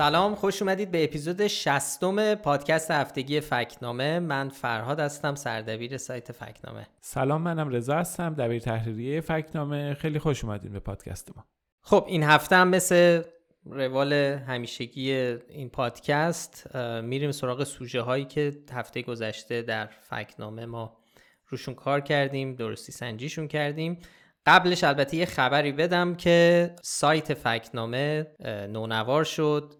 سلام خوش اومدید به اپیزود شستم پادکست هفتگی فکنامه. من فرهاد هستم سردبیر سایت فکنامه. سلام منم رضا هستم دبیر تحریریه فکنامه. خیلی خوش اومدید به پادکست ما. خب این هفته هم مثل روال همیشگی این پادکست میریم سراغ سوژه هایی که هفته گذشته در فکنامه ما روشون کار کردیم درستی سنجیشون کردیم. قبلش البته یه خبری بدم که سایت فکنامه نونوار شد.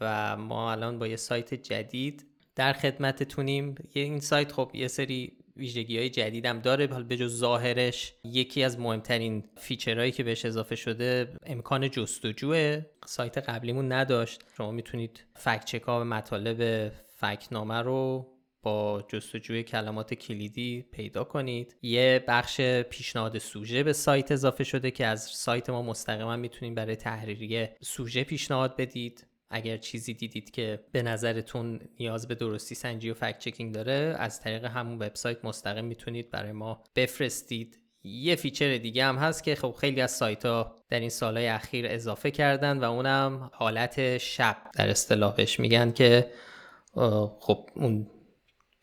و ما الان با یه سایت جدید در خدمتتونیم. این سایت خب یه سری ویژگی های جدیدم داره حال به جز ظاهرش یکی از مهمترین feature هایی که بهش اضافه شده امکان جستجوه. سایت قبلیمون نداشت. شما می‌تونید fact check ا و مطالب فکنامه رو با جستجوی کلمات کلیدی پیدا کنید. یه بخش پیشنهاد سوژه به سایت اضافه شده که از سایت ما مستقیما می‌تونید برای تحریریه سوژه پیشنهاد بدید. اگر چیزی دیدید که به نظرتون نیاز به درستی سنجی و fact checking داره از طریق همون وبسایت مستقیم می‌تونید برای ما بفرستید. یه feature دیگه هم هست که خب خیلی از سایت ها در این سالهای اخیر اضافه کردن و اونم حالت شب. در اصطلاحش میگن که خب اون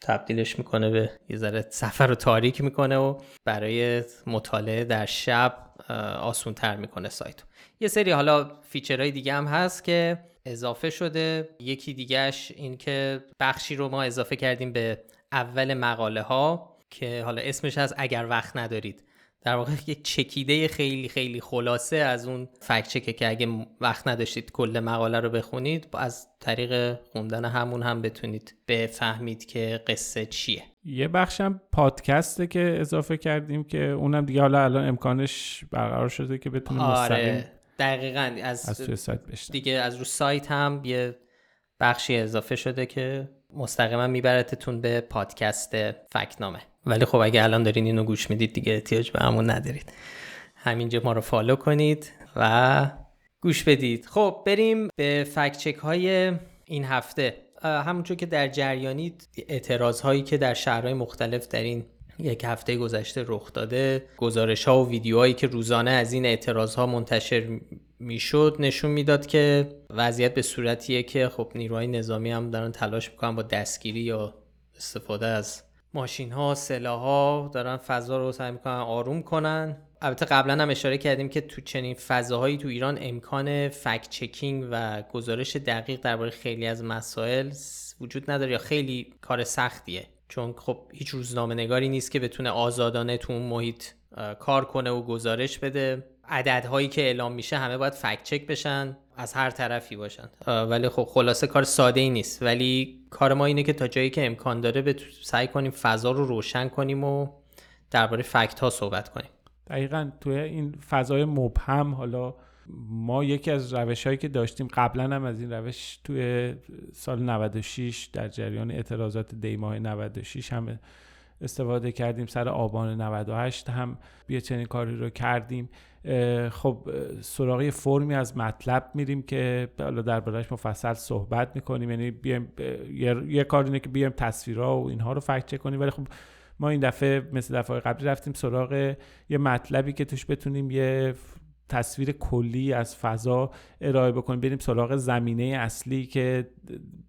تبدیلش می‌کنه به یه ذره سفر رو تاریک می‌کنه و برای مطالعه در شب آسون تر می‌کنه سایت یه سری حالا فیچرهای دیگه هم هست که اضافه شده. یکی دیگهش این که بخشی رو ما اضافه کردیم به اول مقاله ها که حالا اسمش هست اگر وقت ندارید. در واقع یک چکیده خیلی خیلی خلاصه از اون فکت چکه که اگه وقت نداشتید کل مقاله رو بخونید از طریق خوندن همون هم بتونید بفهمید که قصه چیه. یه بخشم پادکسته که اضافه کردیم که اونم دیگه حالا الان امکانش برقرار شده که بتونیم آره. دقیقا از, از سایت دیگه از رو سایت هم یه بخشی اضافه شده که مستقیما میبرتتون به پادکست فکنامه. ولی خب اگه الان دارین اینو گوش می‌دید دیگه احتیاج به همون ندارید. همینجا ما رو فالو کنید و گوش بدید. خب بریم به فکت چک های این هفته. همونطور که در جریانید اعتراض هایی که در شهرهای مختلف در این یک هفته گذشته رخ داده. گزارش ها و ویدیوهایی که روزانه از این اعتراض ها منتشر می‌شد نشون می‌داد که وضعیت به صورتیه که خب نیروهای نظامی هم دارن تلاش می‌کنن با دستگیری یا استفاده از ماشین ها سلاح ها دارن فضا رو سعی می‌کنن آروم کنن. البته قبلا هم اشاره کردیم که تو چنین فضاهایی تو ایران امکان فکت چکینگ و گزارش دقیق درباره خیلی از مسائل وجود نداره یا خیلی کار سختیه. چون خب هیچ روزنامه نگاری نیست که بتونه آزادانه تو اون محیط کار کنه و گزارش بده. عددهایی که اعلام میشه همه باید فکت چک بشن از هر طرفی باشن. ولی خب خلاصه کار ساده ای نیست. ولی کار ما اینه که تا جایی که امکان داره به سعی کنیم فضا رو روشن کنیم و درباره فکت ها صحبت کنیم. دقیقا توی این فضای مبهم حالا ما یکی از روش هایی که داشتیم قبلا هم از این روش توی سال 96 در جریان اعتراضات دیماه 96 هم استفاده کردیم. سر آبان 98 هم بیا چنین کاری رو کردیم. خب سراغ فرمی از مطلب میریم که حالا دربارهش مفصل صحبت می‌کنیم. یعنی بیایم یه, کار اینه که بیایم تصویرها و اینها رو فکت کنیم. ولی خب ما این دفعه مثل دفعه قبلی رفتیم سراغ یه مطلبی که توش بتونیم یه تصویر کلی از فضا ارائه بکنیم. بریم سراغ زمینه اصلی که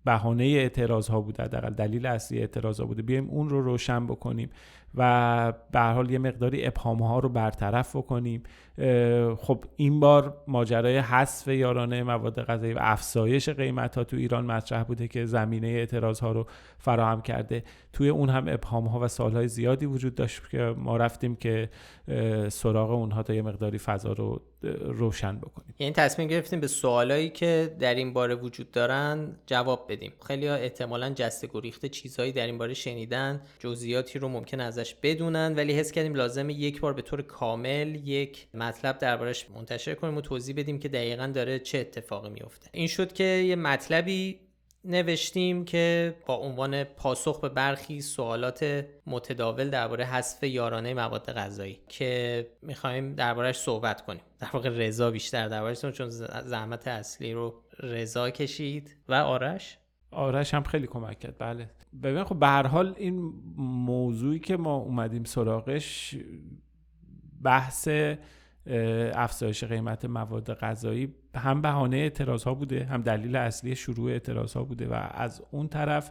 بهانه اعتراض ها بوده حداقل دلیل اصلی اعتراض ها بوده. بیایم اون رو روشن بکنیم و به حال یه مقداری ابهام ها رو برطرف بکنیم. خب این بار ماجرای حذف یارانه مواد غذایی و افزایش قیمت ها تو ایران مطرح بوده که زمینه اعتراض ها رو فراهم کرده. توی اون هم ابهام ها و سوال های زیادی وجود داشت که ما رفتیم که سراغ اونها تا یه مقداری فضا رو روشن بکنیم. یعنی تصمیم گرفتیم به سوالایی که در این باره وجود دارن جواب بدیم. خیلی ها احتمالا جسته گریخته چیزهایی در این باره شنیدن جزئیاتی رو ممکن ازش بدونن ولی حس کردیم لازمه یک بار به طور کامل یک مطلب دربارش منتشر کنیم و توضیح بدیم که دقیقا داره چه اتفاقی میفته این شد که یه مطلبی نوشتیم که با عنوان پاسخ به برخی سوالات متداول درباره حذف یارانه مواد غذایی که می‌خوایم دربارهش صحبت کنیم. در واقع رضا بیشتر دربارهش چون زحمت اصلی رو رضا کشید. و آرش؟ آرش هم خیلی کمک کرد. بله. ببین خب به هر حال این موضوعی که ما اومدیم سراغش بحث افزایش قیمت مواد غذایی هم بهانه اعتراض ها بوده هم دلیل اصلی شروع اعتراض ها بوده و از اون طرف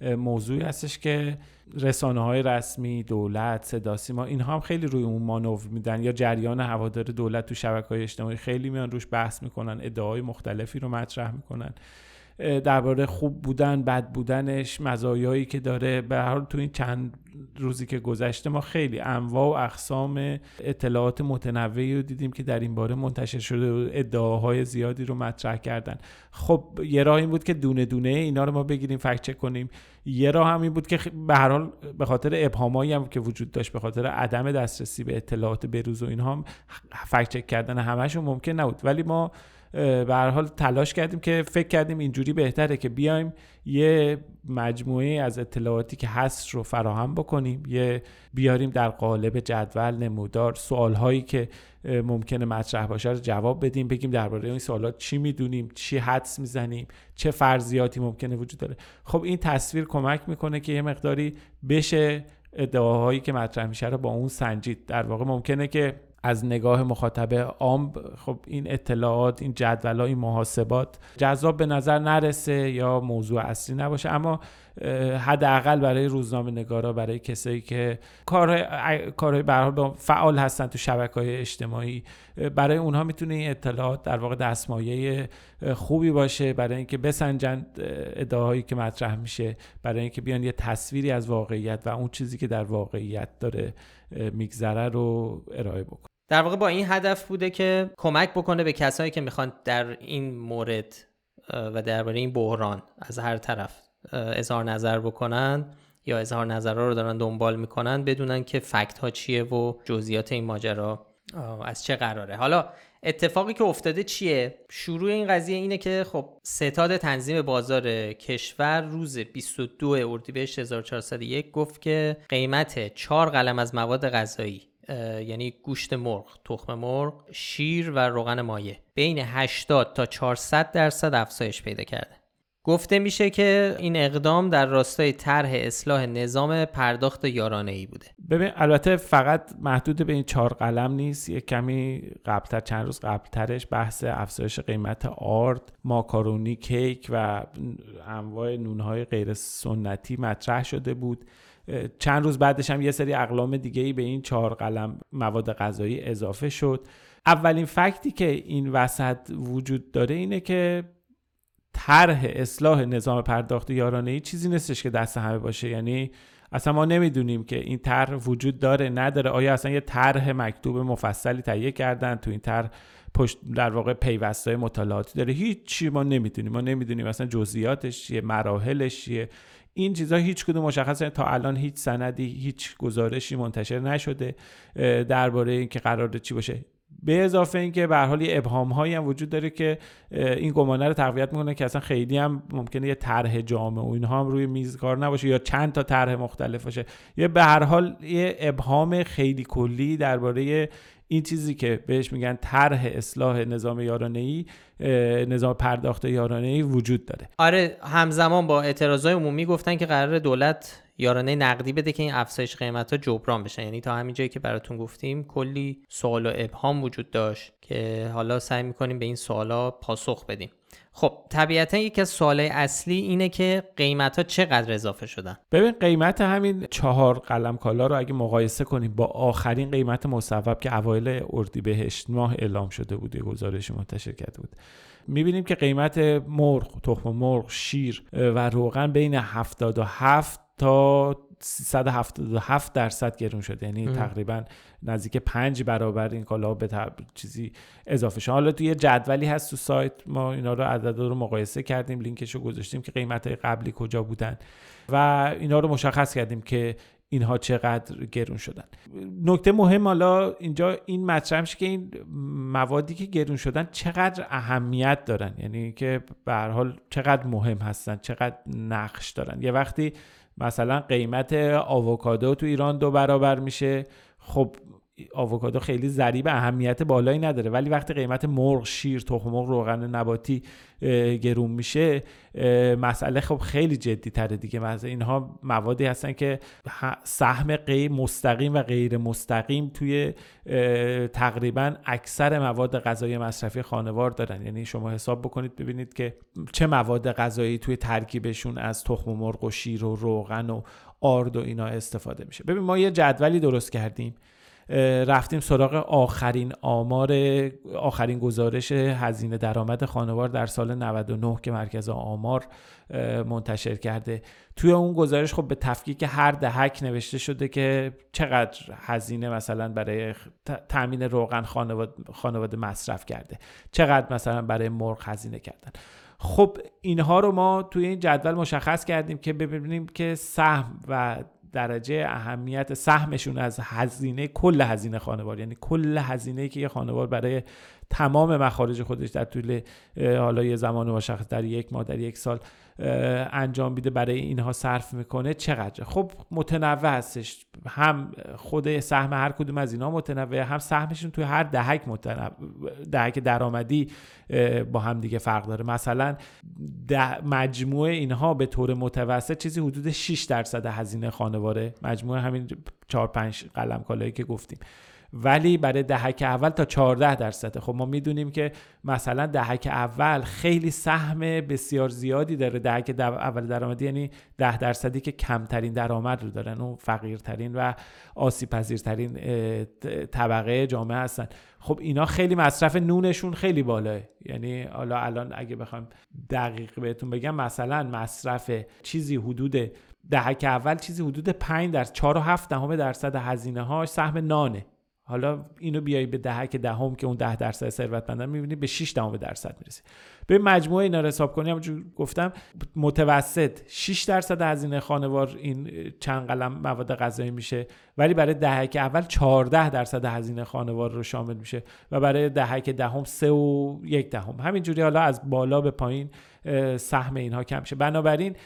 موضوعی هستش که رسانه های رسمی دولت صدا سیما اینها هم خیلی روی اون مانور میدن یا جریان هوادار دولت تو شبکه های اجتماعی خیلی میان روش بحث می‌کنن ادعای مختلفی رو مطرح می‌کنن. درباره خوب بودن بد بودنش مزایایی که داره. به هر حال تو این چند روزی که گذشته ما خیلی انواع و اقسام اطلاعات متنوعی رو دیدیم که در این باره منتشر شده و ادعاهای زیادی رو مطرح کردن. خب یه راه این بود که دونه دونه اینا رو ما بگیریم فکت کنیم. یه راه هم این بود که به هر حال به خاطر ابهامایی هم که وجود داشت به خاطر عدم دسترسی به اطلاعات بروز و اینها فکت کردن همشون ممکن نبود. ولی ما به حال تلاش کردیم که فکر کردیم اینجوری بهتره که بیایم یه مجموعه از اطلاعاتی که هست رو فراهم بکنیم یه بیاریم در قالب جدول نمودار سوال هایی که ممکنه مطرح باشه رو جواب بدیم بگیم درباره این سوالات چی می‌دونیم چی حدس می‌زنیم چه فرضیاتی ممکنه وجود داره. خب این تصویر کمک می‌کنه که یه مقداری بشه ادعاهایی که مطرح میشه رو با اون سنجید. در واقع ممکنه که از نگاه مخاطب عام خب این اطلاعات این جدول این محاسبات جذاب به نظر نرسه یا موضوع اصلی نباشه. اما حداقل برای روزنامه نگارا برای کسایی که کارهای کارهای فعال هستن تو شبکه های اجتماعی برای اونها می‌تونه این اطلاعات در واقع دستمایه خوبی باشه. برای اینکه بسنجند ادعاهایی که مطرح میشه. برای اینکه بیان یه تصویری از واقعیت و اون چیزی که در واقعیت داره میگذره رو ارائه بکن در واقع با این هدف بوده که کمک بکنه به کسایی که می‌خوان در این مورد و درباره این بحران از هر طرف اظهار نظر بکنن یا اظهار نظرها رو دارن دنبال می‌کنن بدونن که فکت ها چیه و جزئیات این ماجرا از چه قراره. حالا اتفاقی که افتاده چیه؟ شروع این قضیه اینه که خب ستاد تنظیم بازار کشور روز 22 اردیبهشت 1401 گفت که قیمت 4 قلم از مواد غذایی یعنی گوشت مرغ، تخم مرغ، شیر و روغن مایع. بین 80 تا 400 درصد افزایش پیدا کرده. گفته میشه که این اقدام در راستای طرح اصلاح نظام پرداخت یارانه ای بوده. ببین البته فقط محدود به این چهار قلم نیست. یه کمی قبلتر چند روز قبلترش بحث افزایش قیمت آرد ماکارونی کیک و انواع نونهای غیر سنتی مطرح شده بود. چند روز بعدش هم یه سری اقلام دیگه ای به این چهار قلم مواد غذایی اضافه شد. اولین فکتی که این وسط وجود داره اینه که طرح اصلاح نظام پرداخت یارانه ای چیزی نیستش که دست همه باشه. یعنی اصلا ما نمی‌دونیم که این طرح وجود داره نداره. آیا اصلا یه طرح مکتوب مفصلی تهیه کردن تو این طرح پشت در واقع پیوستای مطالعاتی داره؟ هیچی ما نمی‌دونیم. ما نمی‌دونیم اصلا جزئیاتش چیه مراحلش چیه. این چیزها هیچ کدوم مشخصه. تا الان هیچ سندی هیچ گزارشی منتشر نشده درباره اینکه قرار چی باشه. به اضافه اینکه به حال ابهام هایی هم وجود داره که این گمانه رو تقویت می‌کنه که اصلا خیلی هم ممکنه یه طرح جامع و اینها هم روی میز کار نباشه یا چند تا طرح مختلف باشه. یه به هر حال یه ابهام خیلی کلی درباره این چیزی که بهش میگن طرح اصلاح نظام یارانه ای نظام پرداخت یارانه ای وجود داره. آره همزمان با اعتراضای عمومی گفتن که قرار دولت یارانه نقدی بده که این افزایش قیمت ها جبران بشن یعنی تا همین جایی که براتون گفتیم کلی سوال و ابهام وجود داشت که حالا سعی می‌کنیم به این سوالا پاسخ بدیم. خب طبیعتا یکی از سوالای اصلی اینه که قیمت ها چقدر اضافه شدن؟ ببین قیمت همین چهار قلم کالا رو اگه مقایسه کنیم با آخرین قیمت مصوب که اوایل اردیبهشت ماه اعلام شده بود گزارش منتشر کرده بود. می‌بینیم که قیمت مرغ، تخم مرغ، شیر و روغن بین 77 تا 377 درصد گرون شده. یعنی تقریبا نزدیک پنج برابر این کالا به چیزی اضافه شده. حالا توی جدولی هست تو سایت. ما اینا رو عدد رو مقایسه کردیم. لینکش رو گذاشتیم که قیمت های قبلی کجا بودن. و اینا رو مشخص کردیم که اینها چقدر گرون شدن. نکته مهم حالا اینجا این مطرح میشه که این موادی که گرون شدن چقدر اهمیت دارن؟ یعنی که به هر حال چقدر مهم هستن؟ چقدر نقش دارن؟ یه وقتی مثلا قیمت آووکادو تو ایران دو برابر میشه. خب آووکادو خیلی ضریب اهمیت بالایی نداره ولی وقتی قیمت مرغ شیر تخم مرغ روغن نباتی گرون میشه مسئله خب خیلی جدی تره دیگه اینها موادی هستن که سهم غیر مستقیم و غیر مستقیم توی تقریبا اکثر مواد غذایی مصرفی خانوار دارن. یعنی شما حساب بکنید ببینید که چه مواد غذایی توی ترکیبشون از تخم مرغ و شیر و روغن و آرد و اینا استفاده میشه. ببین ما یه جدولی درست کردیم. رفتیم سراغ آخرین آمار آخرین گزارش هزینه درآمد خانوار در سال 99 که مرکز آمار منتشر کرده. توی اون گزارش خب به تفکیک هر دهک نوشته شده که چقدر هزینه مثلا برای تامین روغن خانواده, مصرف کرده. چقدر مثلا برای مرغ هزینه کردن. خب اینها رو ما توی این جدول مشخص کردیم که ببینیم که سهم و درجه اهمیت سهمشون از هزینه کل هزینه خانوار. یعنی کل هزینه که یه خانوار برای تمام مخارج خودش در طول حالا یه زمان مشخص در یک ماه در یک سال انجام میده برای اینها صرف می‌کنه چقدر؟ خب متنوع هستش. هم خود سهم هر کدوم از اینها متنوع هم سهمشون توی هر دهک متنوع دهک درآمدی با هم دیگه فرق داره. مثلا مجموع اینها به طور متوسط چیزی حدود 6 درصد هزینه خانواره. مجموع همین 4 5 قلم کالایی که گفتیم. ولی برای دهک اول تا 14 درصده. خب ما می‌دونیم که مثلا دهک اول خیلی سهم بسیار زیادی داره. دهک اول درآمدی یعنی 10 درصدی که کمترین درآمد رو دارن. اون فقیرترین و آسیب پذیرترین طبقه جامعه هستن. خب اینا خیلی مصرف نونشون خیلی بالاه یعنی حالا الان اگه بخوام دقیق بهتون بگم مثلا مصرف چیزی حدود دهک اول چیزی حدود 5 در 4 و 7 دهم درصد هزینه هاش سهم نانه. حالا اینو بیای به دهک دهم که اون ده درصد ثروتمندان می‌بینی به 6 دهم درصد می‌رسی. به مجموعه اینا رو حساب کنیم همونجور گفتم متوسط 6 درصد هزینه خانوار این چند قلم مواد غذایی میشه ولی برای دهک اول 14 درصد هزینه خانوار رو شامل میشه و برای دهک دهم 3 و یک دهم. همینجوری حالا از بالا به پایین سهم اینها کم شه. بنابراین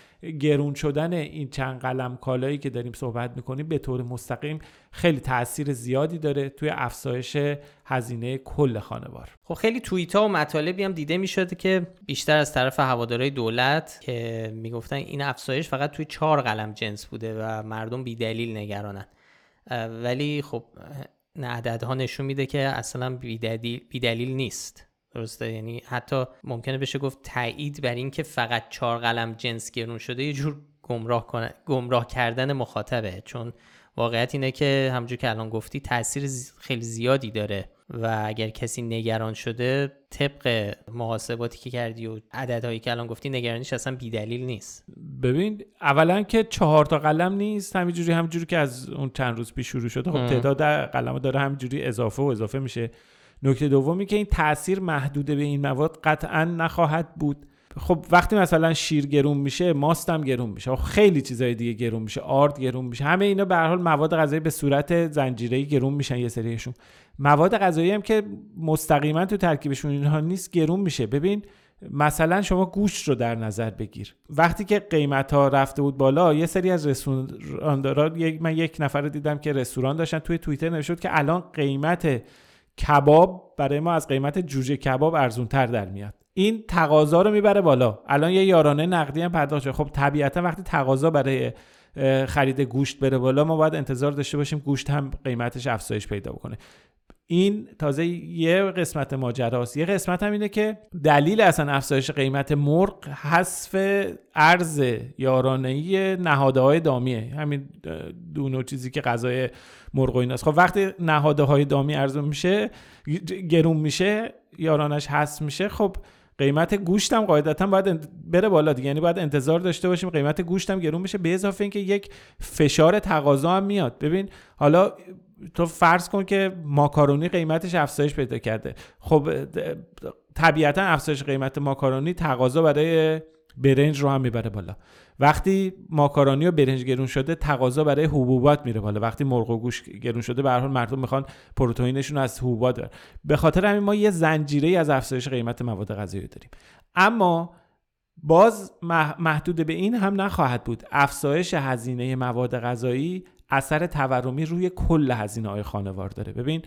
گرون شدن این چند قلم کالایی که داریم صحبت می‌کنیم به طور مستقیم خیلی تاثیر زیادی داره توی افزایش هزینه کل خانوار. خب خیلی توییت ها و مطالبی هم دیده می‌شده که بیشتر از طرف هوادارهای دولت که می‌گفتن این افزایش فقط توی چهار قلم جنس بوده و مردم بیدلیل نگرانن. ولی خب عددها نشون میده که اصلا بیدلیل نیست. درسته؟ یعنی حتی ممکنه بشه گفت تایید بر اینکه فقط چهار قلم جنس گرون شده یه جور گمراه, گمراه کردن مخاطبه. چون واقعیت اینه که همونجور که الان گفتی تاثیر خیلی زیادی داره و اگر کسی نگران شده طبق محاسباتی که کردی و عددهایی که الان گفتی نگرانیش اصلا بیدلیل نیست. ببین اولا که چهار تا قلم نیست همینجوری همینجوری که از اون چند روز پیش شروع شده خب تعداد قلم داره همینجوری اضافه و اضافه میشه. نکته دومی که این تاثیر محدوده به این مواد قطعا نخواهد بود. خب وقتی مثلا شیر گرون میشه ماست هم گرون میشه. خب خیلی چیزای دیگه گرون میشه آرد گرون میشه. همه اینا به حال مواد غذایی به صورت زنجیره‌ای گرون میشن یه سریشون. مواد غذایی هم که مستقیما تو ترکیبشون اینها نیست گرون میشه. ببین مثلا شما گوشت رو در نظر بگیر. وقتی که قیمت ها رفته بود بالا یه سری از رستوران من یک نفر دیدم که رستوران داشتن توی توییتر نوشته که الان قیمت کباب برای ما از قیمت جوجه کباب ارزون تر در میاد. این تقاضا رو می‌بره بالا. الان یه یارانه نقدی هم پرداخت شده. خب طبیعتا وقتی تقاضا برای خرید گوشت بره بالا ما باید انتظار داشته باشیم گوشت هم قیمتش افزایش پیدا بکنه. این تازه یه قسمت ماجراست. یه قسمت هم اینه که دلیل اصلا افزایش قیمت مرغ حذف ارز یارانه‌ای نهاده های دامیه. همین دو چیزی که غذای مرغ و ایناست. خب وقتی نهاده های دامی ارزون میشه گرون میشه یارانش حذف میشه خب قیمت گوشت هم قاعدتا باید بره بالا دیگه. یعنی باید انتظار داشته باشیم قیمت گوشت هم گرون بشه. به اضافه اینکه یک فشار تقاضا هم میاد. ببین حالا تو فرض کن که ماکارونی قیمتش افزایش پیدا کرده. خب طبیعتا افزایش قیمت ماکارونی تقاضا برای برنج رو هم می‌بره بالا. وقتی ماکارونی و برنج گرون شده تقاضا برای حبوبات میره بالا. وقتی مرغ و گوش گرون شده به حال مردم می‌خوان پروتئینشون از حبوبات دارن به خاطر همین ما یه زنجیره از افزایش قیمت مواد غذایی داریم. اما باز محدود به این هم نخواهد بود. افزایش هزینه مواد غذایی اثر تورمی روی کل هزینه های خانوار داره. ببین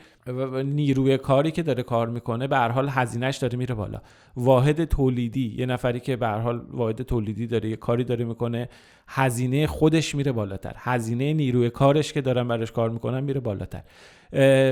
نیروی کاری که داره کار می‌کنه به هر حال هزینهش داره میره بالا. واحد تولیدی یه نفری که به هر حال واحد تولیدی داره یه کاری داره می‌کنه هزینه خودش میره بالاتر. هزینه نیروی کارش که دارن براش کار می‌کنن میره بالاتر.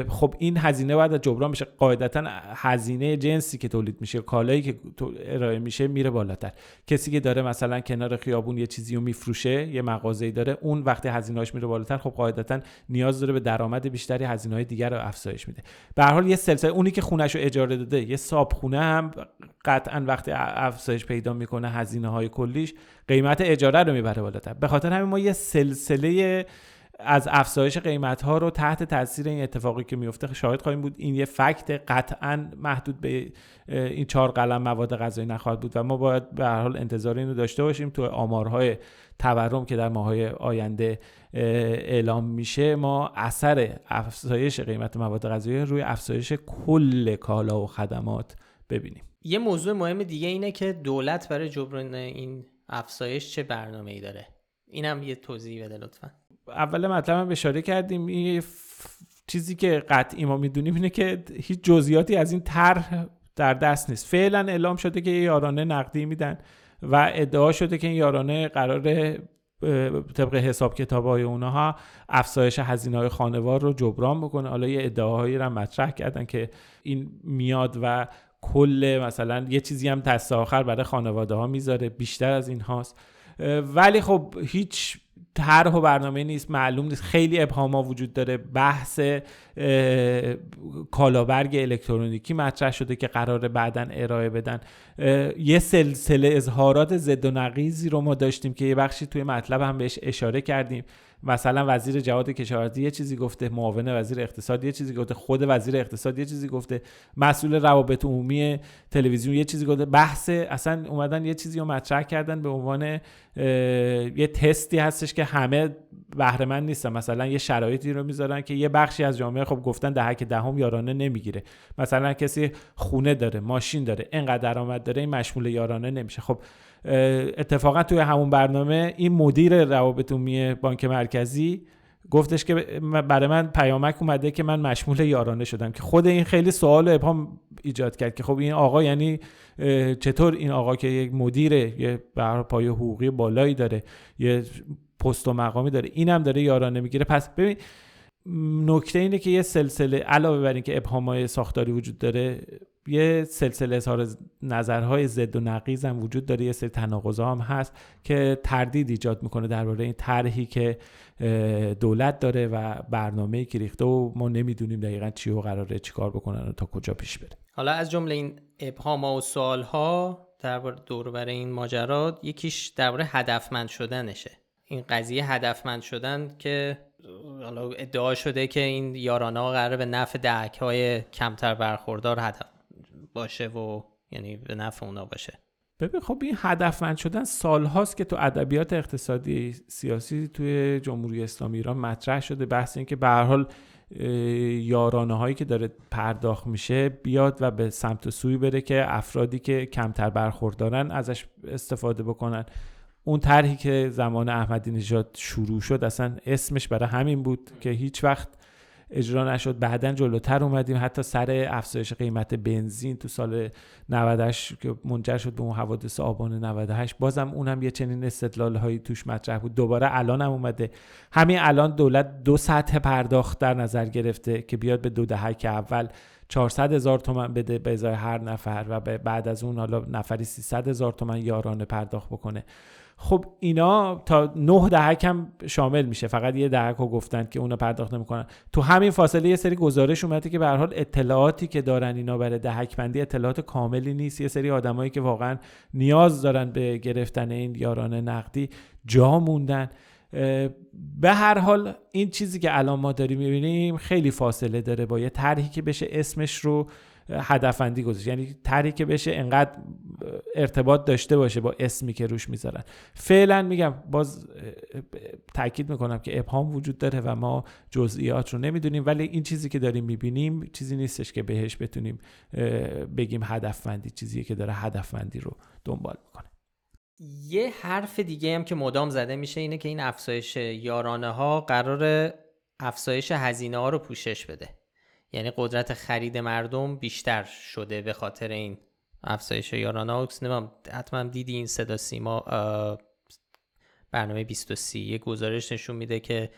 خب این هزینه باید جبران بشه قاعدتا هزینه جنسی که تولید میشه کالایی که ارائه میشه میره بالاتر. کسی که داره مثلا کنار خیابون یه چیزی رو میفروشه یه مغازه‌ای داره اون وقتی هزینه‌اش میره بالاتر خب قاعدتا نیاز داره به درآمد بیشتری هزینه های دیگر رو افزایش میده. به هر حال یه سلسله اونی که خونش اجاره داده یه خونه هم قطعا وقتی افزایش پیدا می‌کنه هزینه های کلیش قیمت اجاره رو می‌بره بالاتر. به خاطر همین ما یه سلسله از افزایش قیمت ها رو تحت تاثیر این اتفاقی که میفته شاهد خواهیم بود. این یه فکت قطعا محدود به این چهار قلم مواد غذایی نخواهد بود و ما باید به هر حال انتظار اینو داشته باشیم. تو آمارهای تورم که در ماهای آینده اعلام میشه ما اثر افزایش قیمت مواد غذایی روی افزایش کل کالا و خدمات ببینیم. یه موضوع مهم دیگه اینه که دولت برای جبران این افزایش چه برنامه ای داره؟ اینم یه توضیح بده لطفا. اول مطلب اشاره کردیم این چیزی که قطعی ما می‌دونیم اینه که هیچ جزئیاتی از این طرح در دست نیست. فعلا اعلام شده که یارانه نقدی میدن و ادعا شده که این یارانه قرار طبق حساب کتاب های اونها افزایش هزینه های خانوار رو جبران بکنه. حالا یه ادعاهایی رو مطرح کردن که این میاد و کل مثلا یه چیزی هم دست آخر برای خانواده ها می‌ذاره بیشتر از این هاست. ولی خب هیچ طرح و برنامه نیست معلوم نیست. خیلی ابهاما وجود داره. بحث کالابرگ الکترونیکی مطرح شده که قرار بعدا ارائه بدن. یه سلسله اظهارات ضد و نقیزی رو ما داشتیم که یه بخشی توی مطلب هم بهش اشاره کردیم. مثلا وزیر جواد کشاورزی یه چیزی گفته معاون وزیر اقتصاد یه چیزی گفته خود وزیر اقتصاد یه چیزی گفته مسئول روابط عمومی تلویزیون یه چیزی گفته. بحث اصلا اومدن یه چیزی رو مطرح کردن به عنوان یه تستی هستش که همه بهره من نیستن. مثلا یه شرایطی رو می‌ذارن که یه بخشی از جامعه خب گفتن دهک دهم یارانه نمی‌گیره. مثلا کسی خونه داره ماشین داره اینقدر درآمد داره این مشمول یارانه نمیشه. خب اتفاقا توی همون برنامه این مدیر روابط عمومی بانک مرکزی گفتش که برای من پیامک اومده که من مشمول یارانه شدم که خود این خیلی سوال و ابهام ایجاد کرد که خب این آقا یعنی چطور این آقا که یک مدیره یه بر پای حقوقی بالایی داره یه پست و مقامی داره اینم داره یارانه می‌گیره. پس ببین نکته اینه که یه سلسله علاوه بر اینکه ابهامای ساختاری وجود داره یه سلسله اظهار نظرهای ضد و نقیز هم وجود داره یه سری تناقض هم هست که تردید ایجاد می‌کنه درباره این طرحی که دولت داره و برنامه‌ای که ریخته و ما نمی‌دونیم دقیقا چی و قراره چیکار بکنن و تا کجا پیش بره. حالا از جمله این ابهام و سوالها درباره دور این ماجرا یکیش درباره هدفمند شدنشه. این قضیه هدفمند شدن که حالا ادعا شده که این یارانا قراره به نفع دهک های کمتر برخوردار هدف باشه و یعنی به نفع اونا باشه. ببین خب این هدفمند شدن سالهاست که تو ادبیات اقتصادی سیاسی توی جمهوری اسلامی ایران مطرح شده. بحث این که به هر حال یارانه هایی که داره پرداخت میشه بیاد و به سمت و سوی بره که افرادی که کمتر برخوردارن ازش استفاده بکنن. اون طرحی که زمان احمدی نژاد شروع شد اصلا اسمش برای همین بود که هیچ وقت اجرا نشد. بعدا جلوتر اومدیم. حتی سر افزایش قیمت بنزین تو سال 98 که منجر شد به اون حوادث آبان 98 بازم اونم یه چنین استدلال هایی توش مطرح بود. دوباره الان هم اومده. همین الان دولت دو سطح پرداخت در نظر گرفته که بیاد به دو دهک اول 400 هزار تومن بده به ازای هر نفر و بعد از اون حالا نفری 300 هزار تومن یارانه پرداخت بکنه. خب اینا تا نه دهک هم شامل میشه. فقط یه دهک رو گفتن که اونا پرداخت نمی‌کنن. تو همین فاصله یه سری گزارش اومده که به حال اطلاعاتی که دارن اینا برای دهک بندی اطلاعات کاملی نیست. یه سری آدمایی که واقعا نیاز دارن به گرفتن این یاران نقدی جا موندن. به هر حال این چیزی که الان ما داریم می‌بینیم خیلی فاصله داره با یه طرحی که بشه اسمش رو هدفندی گذاشت. یعنی طرحی که بشه انقدر ارتباط داشته باشه با اسمی که روش می‌ذارن. فعلا میگم باز تاکید می‌کنم که ابهام وجود داره و ما جزئیات رو نمی‌دونیم ولی این چیزی که داریم می‌بینیم چیزی نیستش که بهش بتونیم بگیم هدفمندی چیزی که داره هدفمندی رو دنبال می‌کنه. یه حرف دیگه هم که مدام زده میشه اینه که این افزایش یارانه ها قرار افزایش هزینه ها رو پوشش بده. یعنی قدرت خرید مردم بیشتر شده به خاطر این افزایش یارانه ها حتما دیدی این صدا سیما برنامه 23 یه گزارش نشون میده که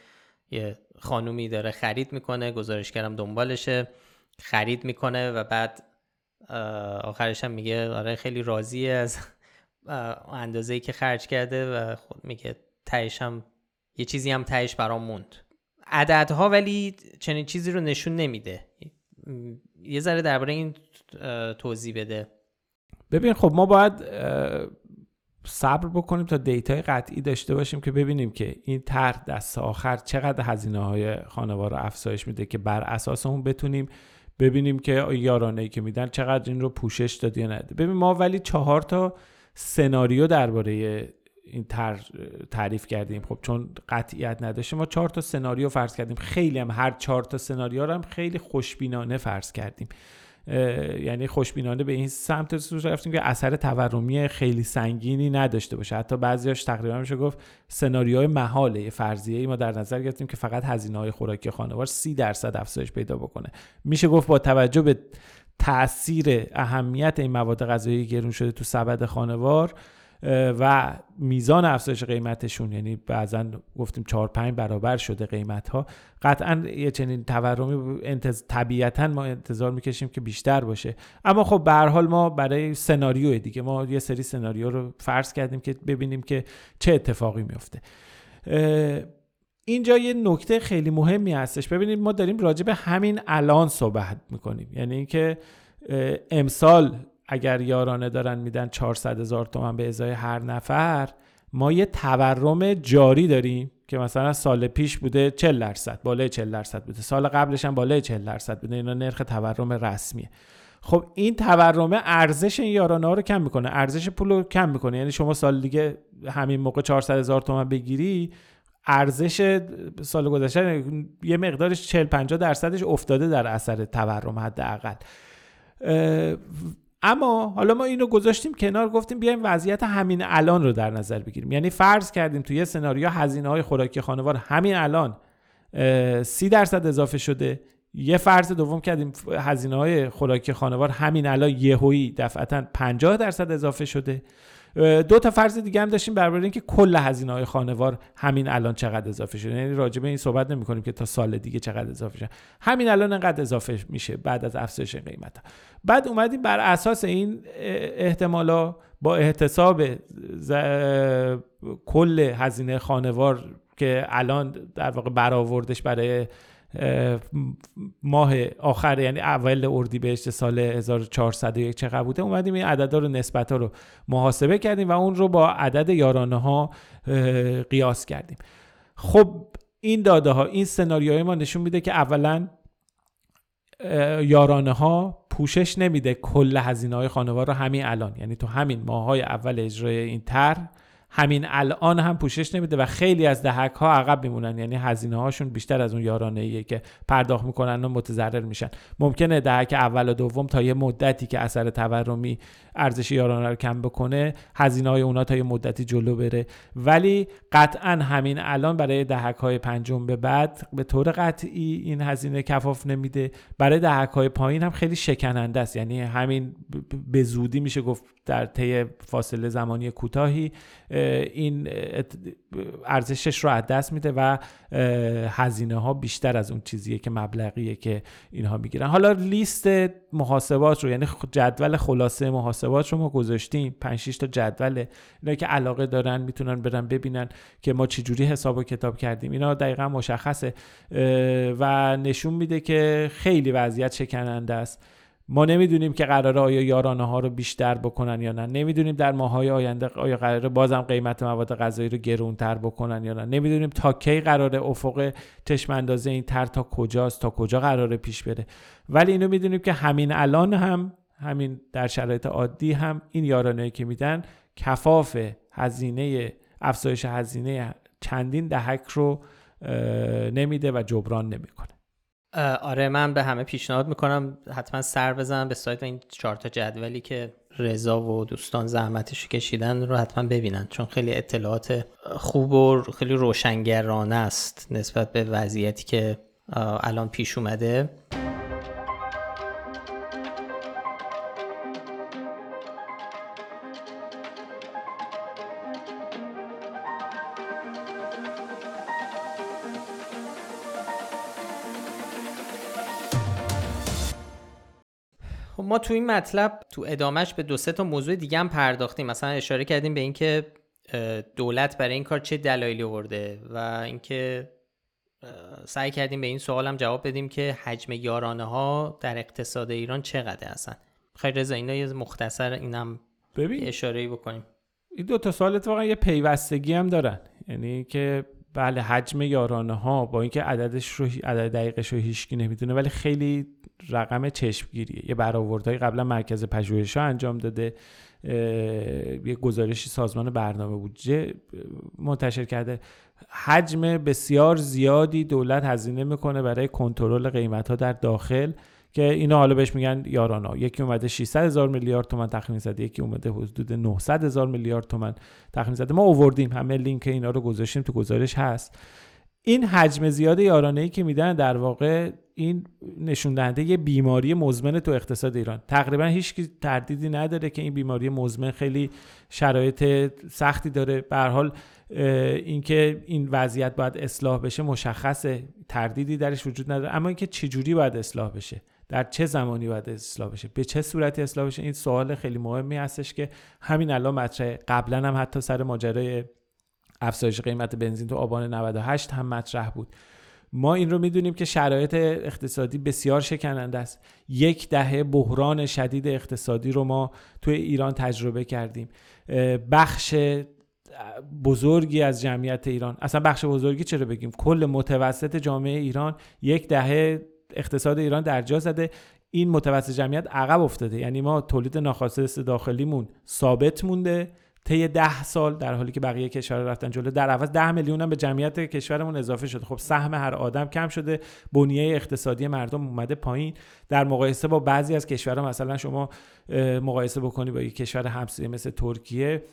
یه خانومی داره خرید می‌کنه گزارشگرم دنبالشه خرید می‌کنه و بعد آخرش هم میگه آره خیلی راضیه از اندازه که خرج کرده و خود میگه تهش هم یه چیزی هم تهش برام موند. عددها ولی چنین چیزی رو نشون نمیده. یه ذره درباره این توضیح بده. ببین خب ما باید صبر بکنیم تا دیتای قطعی داشته باشیم که ببینیم که این طرح دست آخر چقدر هزینه های خانوار رو افزایش میده که بر اساس اون بتونیم ببینیم که یارانه ای که میدن چقدر این رو پوشش داد یا نده ببین ما ولی چهار تا سناریو درباره این تر تعریف کردیم. خب چون قطعیت نداشته ما چهار تا سناریو فرض کردیم. خیلی هم هر چهار تا سناریو رو هم خیلی خوشبینانه فرض کردیم. یعنی خوشبینانه به این سمت سوش رفتیم که اثر تورمی خیلی سنگینی نداشته باشه. حتی بعضیاش تقریبا میشه گفت سناریوهای محاله. فرضیه ای ما در نظر گرفتیم که فقط هزینه های خوراکی خانوار 30 درصد افزایش پیدا بکنه. میشه گفت با توجه به تاثیر اهمیت این مواد غذایی گرون شده تو سبد خانوار و میزان افزایش قیمتشون یعنی بعضا گفتیم 4 5 برابر شده قیمت ها قطعا یه چنین تورمی انتظ... طبیعتا ما انتظار می‌کشیم که بیشتر باشه. اما خب به حال ما برای سناریو دیگه. ما یه سری سناریو رو فرض کردیم که ببینیم که چه اتفاقی میفته اینجا یه نکته خیلی مهمی هستش. ببینید ما داریم راجع به همین الان صحبت می‌کنیم. یعنی اینکه امسال اگر یارانه دارن میدن 400 هزار تومن به ازای هر نفر ما یه تورم جاری داریم که مثلا سال پیش بوده 40 درصد بالای 40 درصد بوده. سال قبلش هم بالای 40 درصد بوده. اینا نرخ تورم رسمیه. خب این تورم ارزش این یارانه ها رو کم می‌کنه. ارزش پول رو کم می‌کنه. یعنی شما سال دیگه همین موقع 400 هزار تومن بگیری ارزش سال گذشته یه مقدارش 40 50 درصدش افتاده در اثر تورم حداقل. اما حالا ما اینو گذاشتیم کنار گفتیم بیایم وضعیت همین الان رو در نظر بگیریم. یعنی فرض کردیم توی سناریو هزینه های خوراکی خانوار همین الان سی درصد اضافه شده. یه فرض دوم کردیم هزینه های خوراکی خانوار همین الان یهویی دفعتا 50 درصد اضافه شده. دو تا فرض دیگه هم داشتیم برای اینکه کل هزینه های خانوار همین الان چقدر اضافه شده. یعنی راجع به این صحبت نمی کنیم که تا سال دیگه چقدر اضافه شده. همین الان انقدر اضافه میشه بعد از افزایش قیمت بعد اومدیم بر اساس این احتمالا با احتساب کل هزینه خانوار که الان در واقع برآوردش برای ماه آخر یعنی اول اردیبهشت سال 1401 چقدر بوده اومدیم این عددا رو نسبت ها رو محاسبه کردیم و اون رو با عدد یارانه ها قیاس کردیم. خب این داده ها این سناریوهای ما نشون میده که اولا یارانه ها پوشش نمیده کل هزینه های خانوار رو همین الان. یعنی تو همین ماه های اول اجرای این طرح همین الان هم پوشش نمیده و خیلی از دهک ها عقب میمونن. یعنی هزینه هاشون بیشتر از اون یارانه ایه که پرداخت می‌کنن و متضرر میشن. ممکنه دهک اول و دوم تا یه مدتی که اثر تورمی ارزش یارانه رو کم بکنه هزینه های اونا تا یه مدتی جلو بره. ولی قطعا همین الان برای دهک های پنجم به بعد به طور قطعی این هزینه کفاف نمیده. برای دهک های پایین هم خیلی شکننده است. یعنی همین به زودی میشه گفت در طی فاصله زمانی کوتاهی این ارزشش رو از دست میده و هزینه ها بیشتر از اون چیزیه که مبلغیه که اینها می‌گیرن. حالا لیست محاسبات رو یعنی جدول خلاصه محاسبات رو ما گذاشتیم. 5 تا جدول اینا که علاقه دارن می‌تونن برن ببینن که ما چجوری حساب و کتاب کردیم. اینا دقیقا مشخصه. و نشون میده که خیلی وضعیت شکننده است. ما نمی‌دونیم که قراره آیا یارانه ها رو بیشتر بکنن یا نه. نمی‌دونیم در ماهای آینده آیا قراره بازم قیمت مواد غذایی رو گرونتر بکنن یا نه. نمی‌دونیم تا کی قراره افق چشم اندازه این تر تا کجاست تا کجا قراره پیش بره. ولی اینو می‌دونیم که همین الان هم همین در شرایط عادی هم این یارانه که میدن کفاف هزینه افزایش هزینه چندین دهک رو نمیده و جبران نمی‌کنه. آره من به همه پیشنهاد می‌کنم حتما سر بزنم به سایت این چهار تا جدولی که رضا و دوستان زحمتش کشیدن رو حتما ببینن چون خیلی اطلاعات خوب و خیلی روشنگرانه است نسبت به وضعیتی که الان پیش اومده. تو این مطلب تو ادامهش به دو سه تا موضوع دیگه هم پرداختیم. مثلا اشاره کردیم به اینکه دولت برای این کار چه دلایلی آورده و اینکه سعی کردیم به این سوال هم جواب بدیم که حجم یارانه ها در اقتصاد ایران چقدر هستن. خیلی رضا اینا یه مختصر اینم ببین. اشاره بکنیم. این دو تا سوال واقعا یه پیوستگی هم دارن. یعنی که بله حجم یارانه ها با اینکه عددش رو عدد دقیقش رو هیچکی نمی‌دونه ولی خیلی رقم چشمگیریه. یه برآوردهای قبلا مرکز پژوهش انجام داده یه گزارشی سازمان برنامه بودجه منتشر کرده. حجم بسیار زیادی دولت هزینه می‌کنه برای کنترل قیمت ها در داخل. که اینا حالا بهش میگن یارانا یکی اومده 600 هزار میلیارد تومن تخمین زده یکی اومده حدود 900 هزار میلیارد تومن تخمین زده. ما اووردیم همه لینک اینا رو گذاشتیم تو گزارش هست. این حجم زیاد یارانه ای که میدن در واقع این نشون دهنده یه بیماری مزمن تو اقتصاد ایران. تقریبا هیچ تردیدی نداره که این بیماری مزمن خیلی شرایط سختی داره. به حال اینکه این وضعیت باید اصلاح بشه مشخصه. تردیدی درش وجود نداره. اما اینکه چجوری باید اصلاح بشه؟ در چه زمانی باید اصلاح بشه؟ به چه صورتی اصلاح بشه؟ این سوال خیلی مهمی هستش که همین الان مطرحه قبلا هم حتی سر ماجرای افزایش قیمت بنزین تو آبان 98 هم مطرح بود. ما این رو می‌دونیم که شرایط اقتصادی بسیار شکننده است. یک دهه بحران شدید اقتصادی رو ما توی ایران تجربه کردیم. بخش بزرگی از جمعیت ایران اصلا بخش بزرگی چرا بگیم؟ کل متوسط جامعه ایران یک دهه اقتصاد ایران در جا زده. این متوسط جمعیت عقب افتاده. یعنی ما تولید ناخالص داخلیمون ثابت مونده. طی ده سال در حالی که بقیه کشورها رفتن جلو در عوض ده میلیون هم به جمعیت کشورمون اضافه شده. خب سهم هر آدم کم شده بنیه اقتصادی مردم اومده پایین. در مقایسه با بعضی از کشورها مثلا شما مقایسه بکنی با یک کشور همسایه مثل ترکیه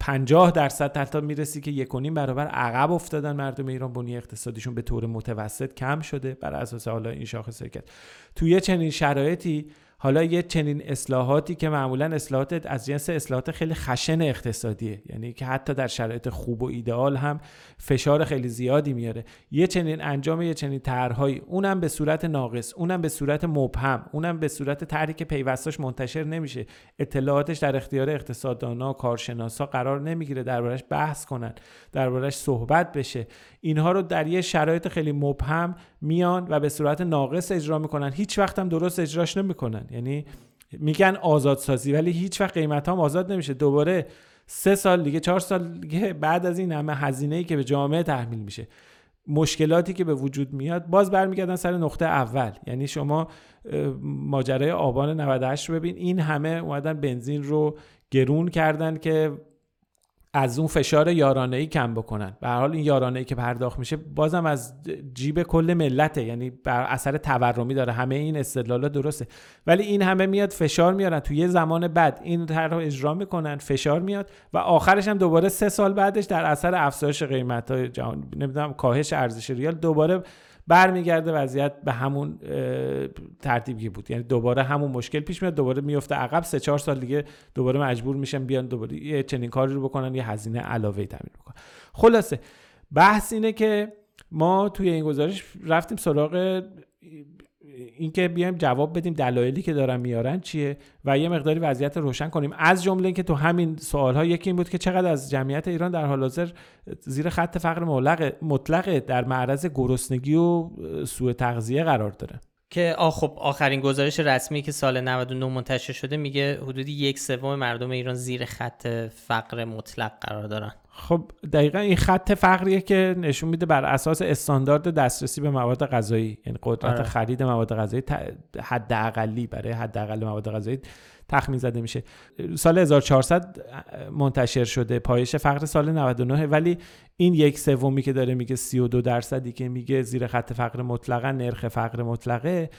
50 درصد حتی می‌رسی که یک برابر عقب افتادن مردم ایران. بنیه اقتصادیشون به طور متوسط کم شده بر اساس حالا این شاخص کرد توی چنین شرایطی حالا یه چنین اصلاحاتی که معمولا اصلاحات از جنس اصلاحات خیلی خشن اقتصادیه. یعنی که حتی در شرایط خوب و ایدئال هم فشار خیلی زیادی میاره. یه چنین انجام یه چنین طرحهایی. اونم به صورت ناقص اونم به صورت مبهم اونم به صورت طرحی که پیوستاش منتشر نمیشه. اطلاعاتش در اختیار اقتصاددانا کارشناسا قرار نمی‌گیره دربارش بحث کنن دربارش صحبت بشه. اینها رو در یه شرایط خیلی مبهم میان و به صورت ناقص اجرا می‌کنن. هیچ وقت هم درست اجراش نمی‌کنن. یعنی میگن آزادسازی ولی هیچ وقت قیمت هم آزاد نمیشه. دوباره سه سال دیگه چهار سال دیگه بعد از این همه هزینه ای که به جامعه تحمیل میشه. مشکلاتی که به وجود میاد باز برمیگردن سر نقطه اول. یعنی شما ماجرای آبان 98 رو ببین. این همه اومدن بنزین رو گرون کردن که از اون فشار یارانه ای کم بکنن. به حال این یارانه ای که پرداخت میشه بازم از جیب کل ملته یعنی بر اثر تورمی داره. همه این استدلالا درسته. ولی این همه میاد فشار میارن. تو یه زمان بعد این طرح اجرا می‌کنن فشار میاد و آخرش هم دوباره سه سال بعدش در اثر افزایش قیمت های جهان نمی‌دونم کاهش ارزش ریال دوباره برمیگرده وضعیت به همون ترتیبی بود. یعنی دوباره همون مشکل پیش میاد دوباره میفته عقب. سه چهار سال دیگه دوباره مجبور میشن بیان دوباره یه چنین کاری رو بکنن یه هزینه علاوه تامین بکنن. خلاصه بحث اینه که ما توی این گزارش رفتیم سراغ اینکه بیایم جواب بدیم دلایلی که دارن میارن چیه و یه مقداری وضعیت روشن کنیم. از جمله اینکه تو همین سوال ها یکی این بود که چقدر از جمعیت ایران در حال حاضر زیر خط فقر مطلق در معرض گرسنگی و سوء تغذیه قرار داره. که آ خب آخرین گزارش رسمی که سال 99 منتشر شده میگه حدودی یک سوم مردم ایران زیر خط فقر مطلق قرار دارن. خب دقیقا این خط فقریه که نشون میده بر اساس استاندارد دسترسی به مواد غذایی. یعنی قدرت آره. خرید مواد غذایی حداقلی برای حداقل مواد غذایی تخمین زده میشه. سال 1400 منتشر شده پایش فقر سال 99 ولی این یک سومی که داره میگه 32 درصدی که میگه زیر خط فقر مطلقا نرخ فقر مطلقه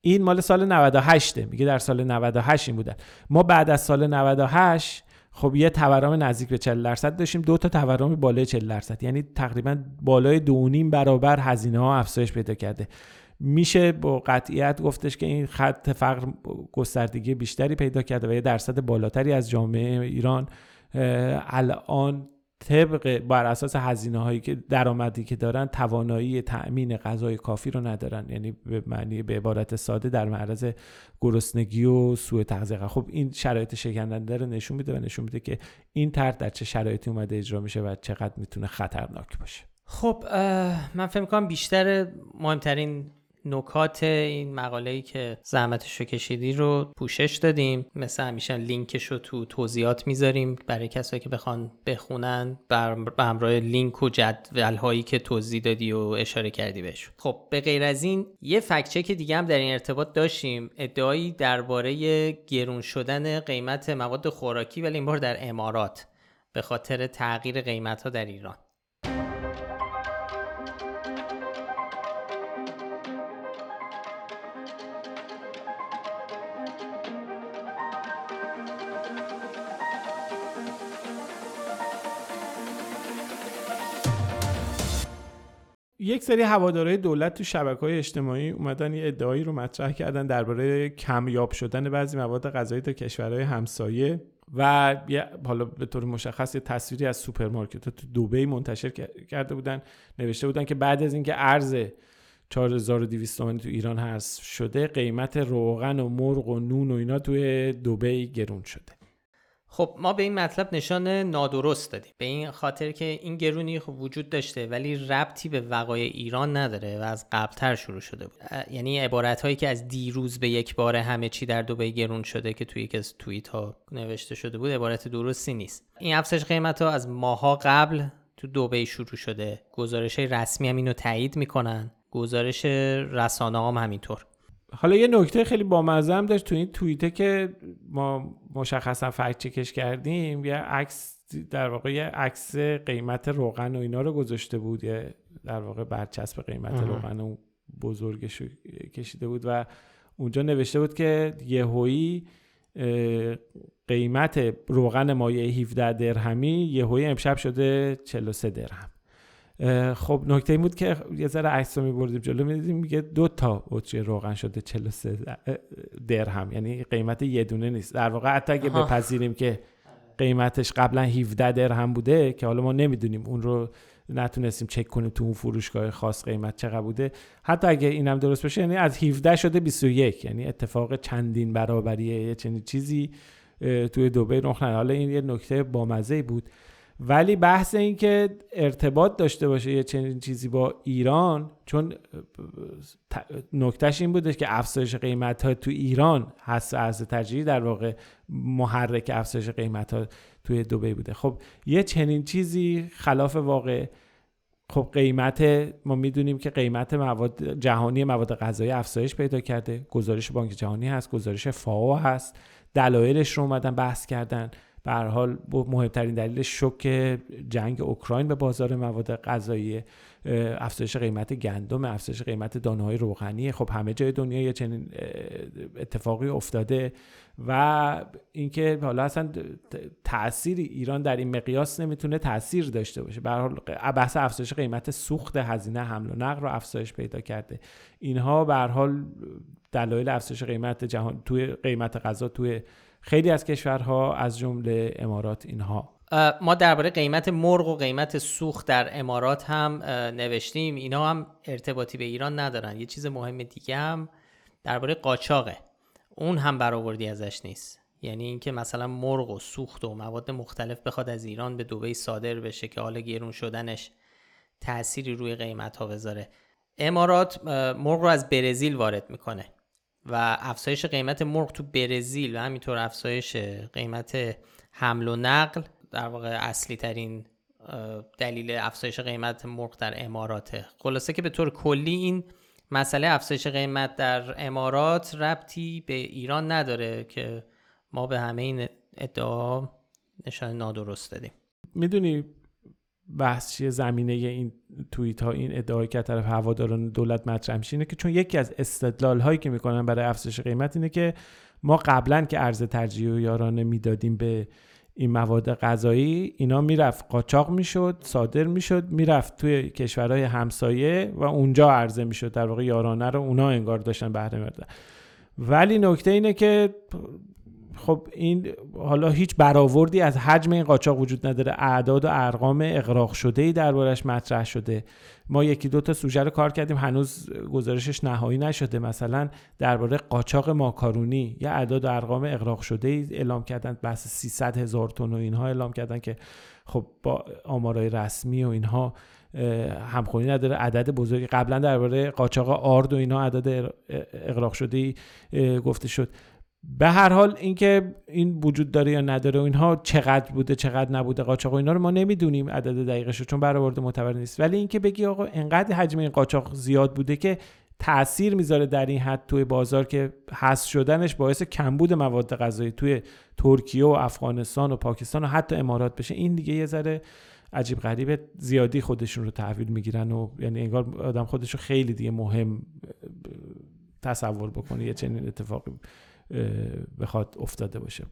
این مال سال 98 میگه در سال 98 این بودن ما بعد از سال 98 خب یه تورم نزدیک به 40 درصد داشتیم دو تا تورم بالای 40 درصد. یعنی تقریبا بالای دو نیم برابر هزینه ها افزایش پیدا کرده. میشه با قطعیت گفتش که این خط فقر گستردگی بیشتری پیدا کرده و یه درصد بالاتری از جامعه ایران الان طبق بر اساس هزینه هایی که درآمدی که دارن توانایی تأمین غذای کافی رو ندارن. یعنی به معنی به عبارت ساده در معرض گرسنگی و سوء تغذیه. خب این شرایط شکننده رو نشون میده و نشون میده که این طرح در چه شرایطی اومده اجرا میشه و چقدر می‌تونه خطرناک باشه. خب من فکر می‌کنم بیشتر مهمترین نکات این مقاله ای که زحمتش رو کشیدی رو پوشش دادیم. مثل همیشه لینکش رو تو توضیحات می‌ذاریم برای کسایی که بخوان بخونن بر همراه لینک و جدول هایی که توضیح دادی و اشاره کردی بهش خب به غیر از این یه فکچک دیگه هم در این ارتباط داشتیم. ادعایی درباره گرون شدن قیمت مواد خوراکی ولی این بار در امارات به خاطر تغییر قیمت ها در ایران. یک سری هوادارهای دولت تو شبکه های اجتماعی اومدن یه ادعایی رو مطرح کردن درباره کمیاب شدن بعضی مواد غذایی تا کشورهای همسایه و حالا به طور مشخص یه تصویری از سوپرمارکت تو دبی منتشر کرده بودن نوشته بودن که بعد از اینکه ارز 4200 تومانی تو ایران هست شده قیمت روغن و مرغ و نون و اینا توی دبی گرون شده. خب ما به این مطلب نشان نادرست دادیم. به این خاطر که این گرونی خب وجود داشته ولی ربطی به وقایع ایران نداره و از قبلتر شروع شده بود. یعنی عبارت هایی که از دیروز به یک بار همه چی در دبی گرون شده که توی یکی از توییت ها نوشته شده بود عبارت درستی نیست. این افزایش قیمت ها از ماه‌ها قبل تو دوبه شروع شده. گزارش رسمی هم اینو تایید می‌کنن. گزارش رسانه هم همینطور. حالا یه نکته خیلی بامزه هم داشت تو این توییته که ما مشخصا فکت چکش کردیم یه عکس در واقع یه عکس قیمت روغن و اینا رو گذاشته بود یه در واقع برچسب قیمت روغن و بزرگش کشیده بود و اونجا نوشته بود که یهویی قیمت روغن مایع 17 درهمی یهویی امشب شده 43 درهم. خب نکته این بود که یه ذره عکس رو میبردیم جلو می‌دیدیم میگه دو تا بطری روغن شده 43 درهم یعنی قیمت یه دونه نیست. در واقع حتی اگه بپذیریم که قیمتش قبلا 17 درهم بوده که حالا ما نمی‌دونیم اون رو نتونستیم چک کنیم تو اون فروشگاه خاص قیمت چقدر بوده. حتی اگه اینم درست باشه یعنی از 17 شده 21 یعنی اتفاق چندین برابریه یه چنین چیزی توی دبی رخ حالا این یه نکته بامزه بود. ولی بحث این که ارتباط داشته باشه یه چنین چیزی با ایران چون نکتهش این بوده که افزایش قیمت ها تو ایران هست از ترجیحی در واقع محرک افزایش قیمت ها توی دوبی بوده. خب یه چنین چیزی خلاف واقع. خب قیمت ما می‌دونیم که قیمت مواد جهانی مواد غذایی افزایش پیدا کرده. گزارش بانک جهانی هست گزارش فاو هست. دلایلش رو اومدن بحث کردن. به حال مهمترین دلیل شوک جنگ اوکراین به بازار مواد غذایی افزایش قیمت گندم افزایش قیمت دانه های روغنی. خب همه جای دنیا یه چنین اتفاقی افتاده و اینکه حالا اصلا تاثیر ایران در این مقیاس نمی‌تونه تاثیر داشته باشه. به حال بحث افزایش قیمت سوخت هزینه حمل و نقل رو افزایش پیدا کرده. اینها به حال دلایل افزایش قیمت جهان توی قیمت غذا توی خیلی از کشورها از جمله امارات اینها. ما درباره قیمت مرغ و قیمت سوخت در امارات هم نوشتیم. اینا هم ارتباطی به ایران ندارن. یه چیز مهم دیگه هم درباره قاچاقه. اون هم برآوردی ازش نیست. یعنی اینکه مثلا مرغ و سوخت و مواد مختلف بخواد از ایران به دبی صادر بشه که حالا گرون شدنش تأثیری روی قیمت ها بذاره. امارات مرغ رو از برزیل وارد می‌کنه. و افزایش قیمت مرغ تو برزیل و همینطور افزایش قیمت حمل و نقل در واقع اصلی ترین دلیل افزایش قیمت مرغ در اماراته. خلاصه که به طور کلی این مسئله افزایش قیمت در امارات ربطی به ایران نداره که ما به همه این ادعا نشان نادرست دادیم. می‌دونی بحث چیه زمینه این توییت ها این ادعای که طرف هواداران دولت مطرح میشه اینه که چون یکی از استدلال هایی که می‌کنن برای افزایش قیمت اینه که ما قبلا که ارز ترجیح و یارانه می‌دادیم به این مواد غذایی اینا می‌رفت قاچاق می‌شد صادر می‌شد می‌رفت توی کشورهای همسایه و اونجا عرضه می‌شد در واقع یارانه رو اونا انگار داشتن بهره میبردن. ولی نکته اینه که خب این حالا هیچ برآوردی از حجم این قاچاق وجود نداره. اعداد و ارقام اقراق شده ای دربارش مطرح شده. ما یکی دو تا سوژه رو کار کردیم هنوز گزارشش نهایی نشده. مثلا درباره قاچاق ماکارونی یه اعداد و ارقام اقراق شده ای اعلام کردن بحث 300 هزار تن و اینها اعلام کردن که خب با آمارای رسمی و اینها همخونی نداره. عدد بزرگی قبلا درباره قاچاق آرد و اینها عدد اقراق شده ای گفته شد. به هر حال اینکه این وجود داره یا نداره و اینها چقدر بوده چقدر نبوده قاچاق و اینا رو ما نمی‌دونیم عدد دقیقش رو چون برآورده معتبر نیست. ولی اینکه بگی آقا انقدر حجم این قاچاق زیاد بوده که تاثیر می‌ذاره در این حد توی بازار که حذف شدنش باعث کمبود مواد غذایی توی ترکیه و افغانستان و پاکستان و حتی امارات بشه این دیگه یه ذره عجیب غریب زیادی خودشون رو تحویل می‌گیرن و یعنی انگار آدم خودش رو خیلی دیگه مهم تصور بکنه یه چنین اتفاقی بخواد افتاده باشه.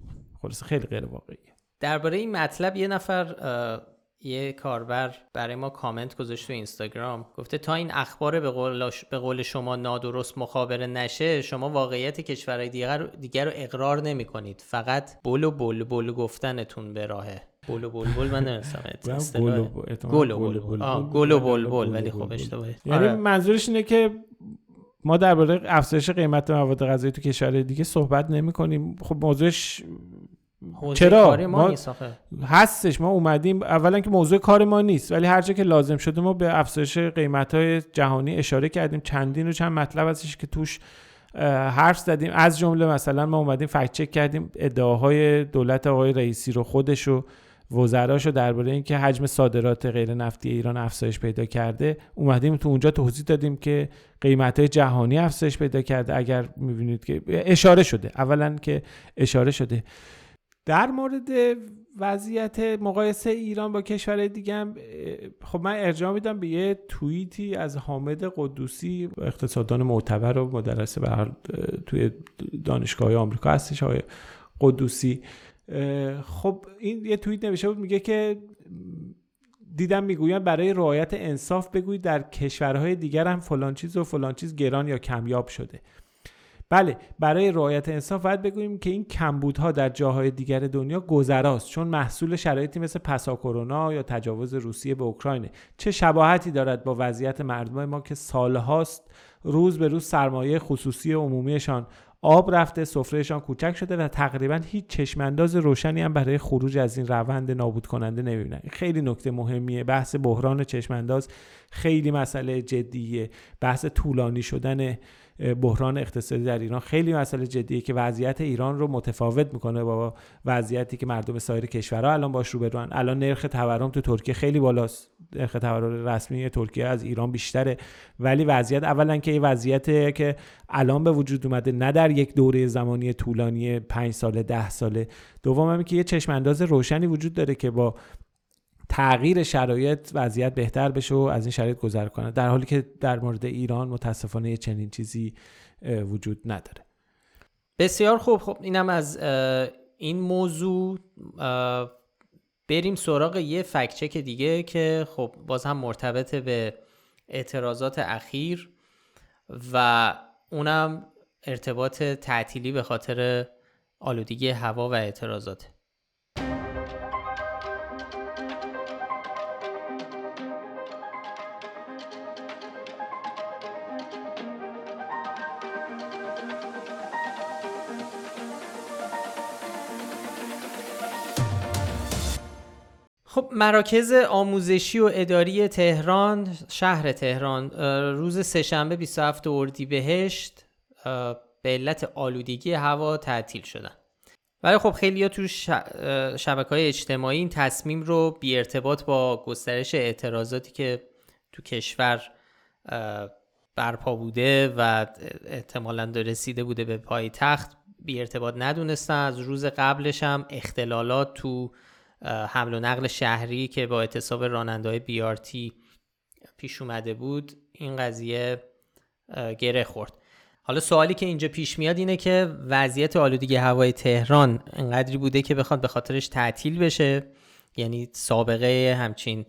خلاص خیلی غیر واقعیه. درباره این مطلب یه نفر یه کاربر برای ما کامنت گذاشت تو اینستاگرام. گفته تا این اخبار به قول, به قول شما نادرست مخابره نشه شما واقعیت کشورهای دیگر, دیگر رو اقرار نمی کنید فقط بول و بول بول گفتنتون به راهه. بول و بول بول من نمیستم گل و بول گل و بول بول ولی خب اشتباهه. یعنی آره. منظورش اینه که ما درباره افزایش قیمت مواد غذایی تو کشور دیگه صحبت نمی کنیم. خب موضوعش چرا؟ ما, هستش ما اومدیم. اولا که موضوع کار ما نیست ولی هر جا که لازم شده ما به افزایش قیمت های جهانی اشاره کردیم. چندین و چند مطلب هستش که توش حرف زدیم. از جمله مثلا ما اومدیم فکت چک کردیم. ادعاهای دولت آقای رئیسی رو خودش رو. وزراشو درباره اینکه حجم صادرات غیر نفتی ایران افزایش پیدا کرده اومدیم تو اونجا توضیح دادیم که قیمت جهانی افزایش پیدا کرده. اگر می‌بینید که اشاره شده. اولا که اشاره شده. در مورد وضعیت مقایسه ایران با کشور دیگه خب من ارجاع میدم به یه توییتی از حامد قدوسی اقتصاددان معتبر و مدرس به توی دانشگاه آمریکا هستش آقای قدوسی. خب این یه توییت نوشته بود میگه که دیدم می‌گویم برای رعایت انصاف بگویید در کشورهای دیگر هم فلان چیز و فلان چیز گران یا کمیاب شده. بله برای رعایت انصاف باید بگوییم که این کمبودها در جاهای دیگر دنیا گذراست چون محصول شرایطی مثل پسا کرونا یا تجاوز روسیه به اوکراینه. چه شباهتی دارد با وضعیت مردم ما که سالهاست روز به روز سرمایه خصوصی عمومیشان آب رفته سفرهشان کوچک شده و تقریبا هیچ چشمانداز روشنی هم برای خروج از این روند نابود کننده نمی‌بینن خیلی نکته مهمیه. بحث بحران چشمانداز خیلی مسئله جدیه. بحث طولانی شدن بحران اقتصادی در ایران. خیلی مسئله جدیه که وضعیت ایران رو متفاوت می‌کنه با وضعیتی که مردم سایر کشورها الان باش روبروان الان نرخ تورم تو ترکیه خیلی بالاست. نرخ تورم رسمی ترکیه از ایران بیشتره. ولی وضعیت اولا که این وضعیت که الان به وجود اومده نه در یک دوره زمانی طولانی 5 ساله ده ساله. دوم هم که یه چشم انداز روشنی وجود داره که با تغییر شرایط وضعیت بهتر بشه و از این شرایط گذر کنه. در حالی که در مورد ایران متاسفانه چنین چیزی وجود نداره. بسیار خوب. خب اینم از این موضوع بریم سراغ یه فکچک دیگه که خب باز هم مرتبط به اعتراضات اخیر و اونم ارتباط تعطیلی به خاطر آلودگی هوا و اعتراضات مراکز آموزشی و اداری تهران شهر تهران روز سهشنبه 27 اردیبهشت به علت آلودگی هوا تعطیل شدن. ولی خب خیلی ها تو شبکه های اجتماعی این تصمیم رو بی ارتباط با گسترش اعتراضاتی که تو کشور برپا بوده و احتمالا رسیده بوده به پای تخت بی ارتباط ندونستن. از روز قبلش هم اختلالات تو حمل و نقل شهری که با اعتصاب راننده های بیارتی پیش اومده بود این قضیه گره خورد. حالا سوالی که اینجا پیش میاد اینه که وضعیت آلودگی هوای تهران انقدری بوده که بخواد به خاطرش تعطیل بشه؟ یعنی سابقه همچین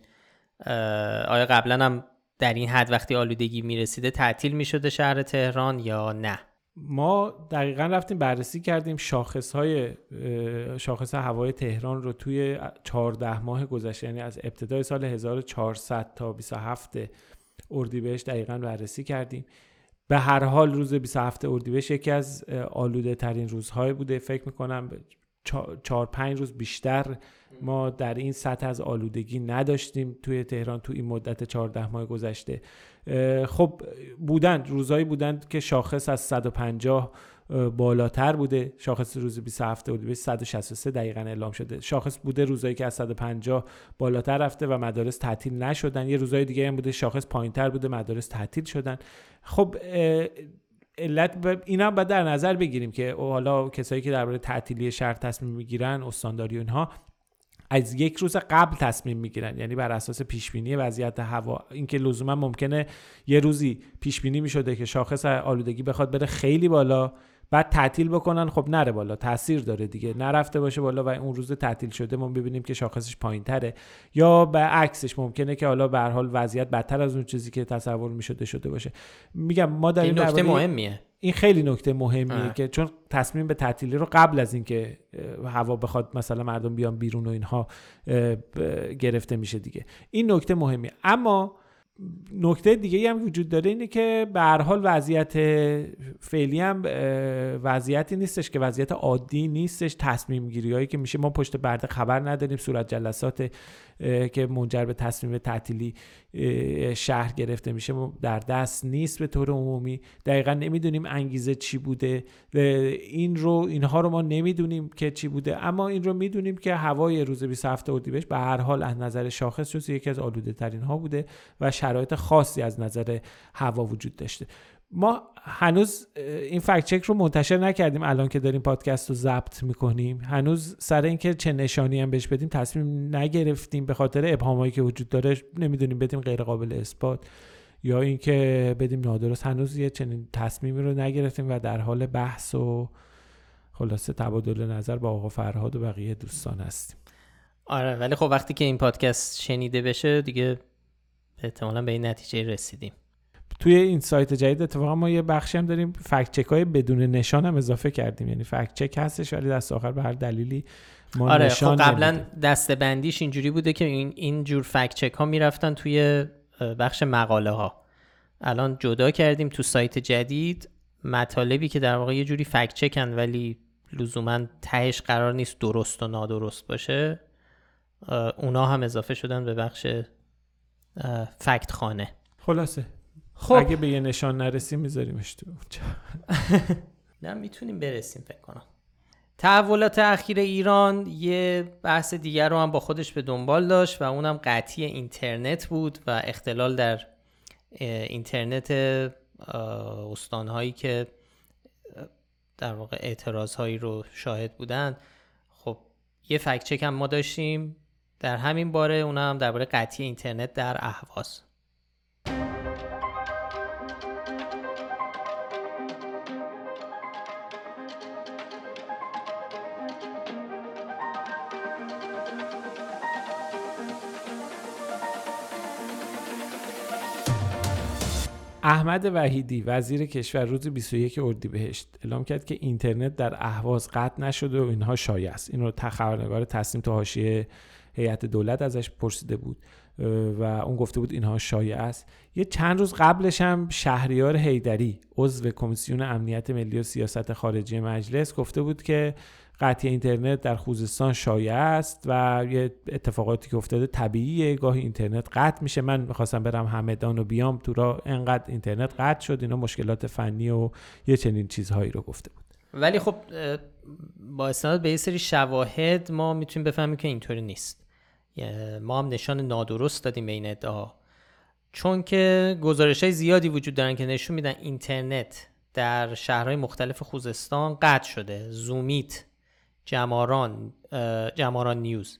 آیا قبلا هم در این حد وقتی آلودگی می‌رسیده تعطیل می‌شده شهر تهران یا نه؟ ما دقیقا رفتیم بررسی کردیم شاخص های شاخص هوای تهران رو توی 14 ماه گذشته یعنی از ابتدای سال 1400 تا 27 اردیبهشت دقیقا بررسی کردیم. به هر حال روز 27 اردیبهشت یکی از آلوده ترین روزهای بوده. فکر می‌کنم چهار پنج روز بیشتر ما در این سطح از آلودگی نداشتیم توی تهران توی این مدت 14 ماه گذشته. خب بودن روزایی بودن که شاخص از 150 بالاتر بوده. شاخص روز 27 اردیبهشت 163 دقیقا اعلام شده. شاخص بوده روزایی که از 150 بالاتر رفته و مدارس تعطیل نشدن. یه روزای دیگه هم بوده شاخص پایینتر بوده مدارس تعطیل شدن. خب علت اینا باید در نظر بگیریم که حالا کسایی که درباره تعطیلی شهر تصمیم می‌گیرن استانداری و اینها از یک روز قبل تصمیم می‌گیرن یعنی بر اساس پیش بینی وضعیت هوا. اینکه لزوما ممکنه یه روزی پیش بینی می‌شده که شاخص آلودگی بخواد بره خیلی بالا بعد تعطیل بکنن خب نره بالا تاثیر داره دیگه. نرفته باشه بالا و اون روز تعطیل شده ما ببینیم که شاخصش پایین تره یا به عکسش ممکنه که حالا به حال وضعیت بدتر از اون چیزی که تصور می‌شده شده باشه. میگم ما در این نکته مهمیه. این خیلی نکته مهمیه که چون تصمیم به تعطیلی رو قبل از اینکه هوا بخواد مثلا مردم بیان بیرون و اینها گرفته میشه دیگه. این نکته مهمیه. اما نکته دیگه هم وجود داره اینه که به هر حال وضعیت فعلی هم وضعیتی نیستش که وضعیت عادی نیستش تصمیم گیری هایی که میشه. ما پشت برده خبر نداریم صورت جلسات که منجر به تصمیم تعطیلی شهر گرفته میشه در دست نیست به طور عمومی. دقیقا نمی‌دونیم انگیزه چی بوده این رو اینها رو ما نمی‌دونیم که چی بوده. اما این رو می‌دونیم که هوای روز 27 اردیبهشت به هر حال از نظر شاخص جز یکی از آلوده ترین ها بوده و شرایط خاصی از نظر هوا وجود داشته. ما هنوز این فکت چک رو منتشر نکردیم الان که داریم پادکست رو ضبط می‌کنیم. هنوز سر اینکه چه نشانی هم بهش بدیم تصمیم نگرفتیم به خاطر ابهامایی که وجود داره. نمی‌دونیم بدیم غیر قابل اثبات یا اینکه بدیم نادرست. هنوز یه چنین تصمیمی رو نگرفتیم و در حال بحث و خلاصه تبادل نظر با آقا فرهاد و بقیه دوستان هستیم. آره ولی خب وقتی که این پادکست شنیده بشه دیگه احتمالا به این نتیجه رسیدیم. توی این سایت جدید اتفاقا ما یه بخشی هم داریم فکت چک های بدون نشان هم اضافه کردیم. یعنی فکت چک هستش ولی دست آخر به هر دلیلی ما آره نشان خب قبلا دسته بندیش اینجوری بوده که این این جور فکت چک ها می‌رفتن توی بخش مقاله ها الان جدا کردیم تو سایت جدید مطالبی که در واقع یه جوری فکت چکن ولی لزوما تهش قرار نیست درست و نادرست باشه. اونا هم اضافه شدن به بخش فکت خانه خلاصه. خب. اگه به یه نشان نرسیم میذاریمش تو نه می‌تونیم برسیم فکر کنم. تحولات اخیر ایران یه بحث دیگر رو هم با خودش به دنبال داشت و اونم قطعی اینترنت بود و اختلال در اینترنت استانهایی که در واقع اعتراض هایی رو شاهد بودن خب یه فکت چک هم ما داشتیم. در همین باره اونم درباره قطعی اینترنت در اهواز. احمد وحیدی وزیر کشور روز 21 اردیبهشت اعلام کرد که اینترنت در اهواز قطع نشده و اینها شایع است. این رو خبرنگار تو حاشیه هیئت دولت ازش پرسیده بود و اون گفته بود اینها شایع است. یه چند روز قبلش هم شهریار هیدری عضو کمیسیون امنیت ملی و سیاست خارجی مجلس گفته بود که قطعی اینترنت در خوزستان شایع است و یه اتفاقاتی که افتاده طبیعیه. گاهی اینترنت قطع میشه. من می‌خواستم برم همدان و بیام تو را انقدر اینترنت قطع شد. اینا مشکلات فنی و یه چنین چیزهایی رو گفته بود. ولی خب با استناد به یه سری شواهد ما می‌تونیم بفهمیم که اینطوری نیست. ما هم نشان نادرست دادیم به این ادعا. چون که گزارش های زیادی وجود دارن که نشون میدن اینترنت در شهرهای مختلف خوزستان قطع شده. زومیت جماران جماران نیوز.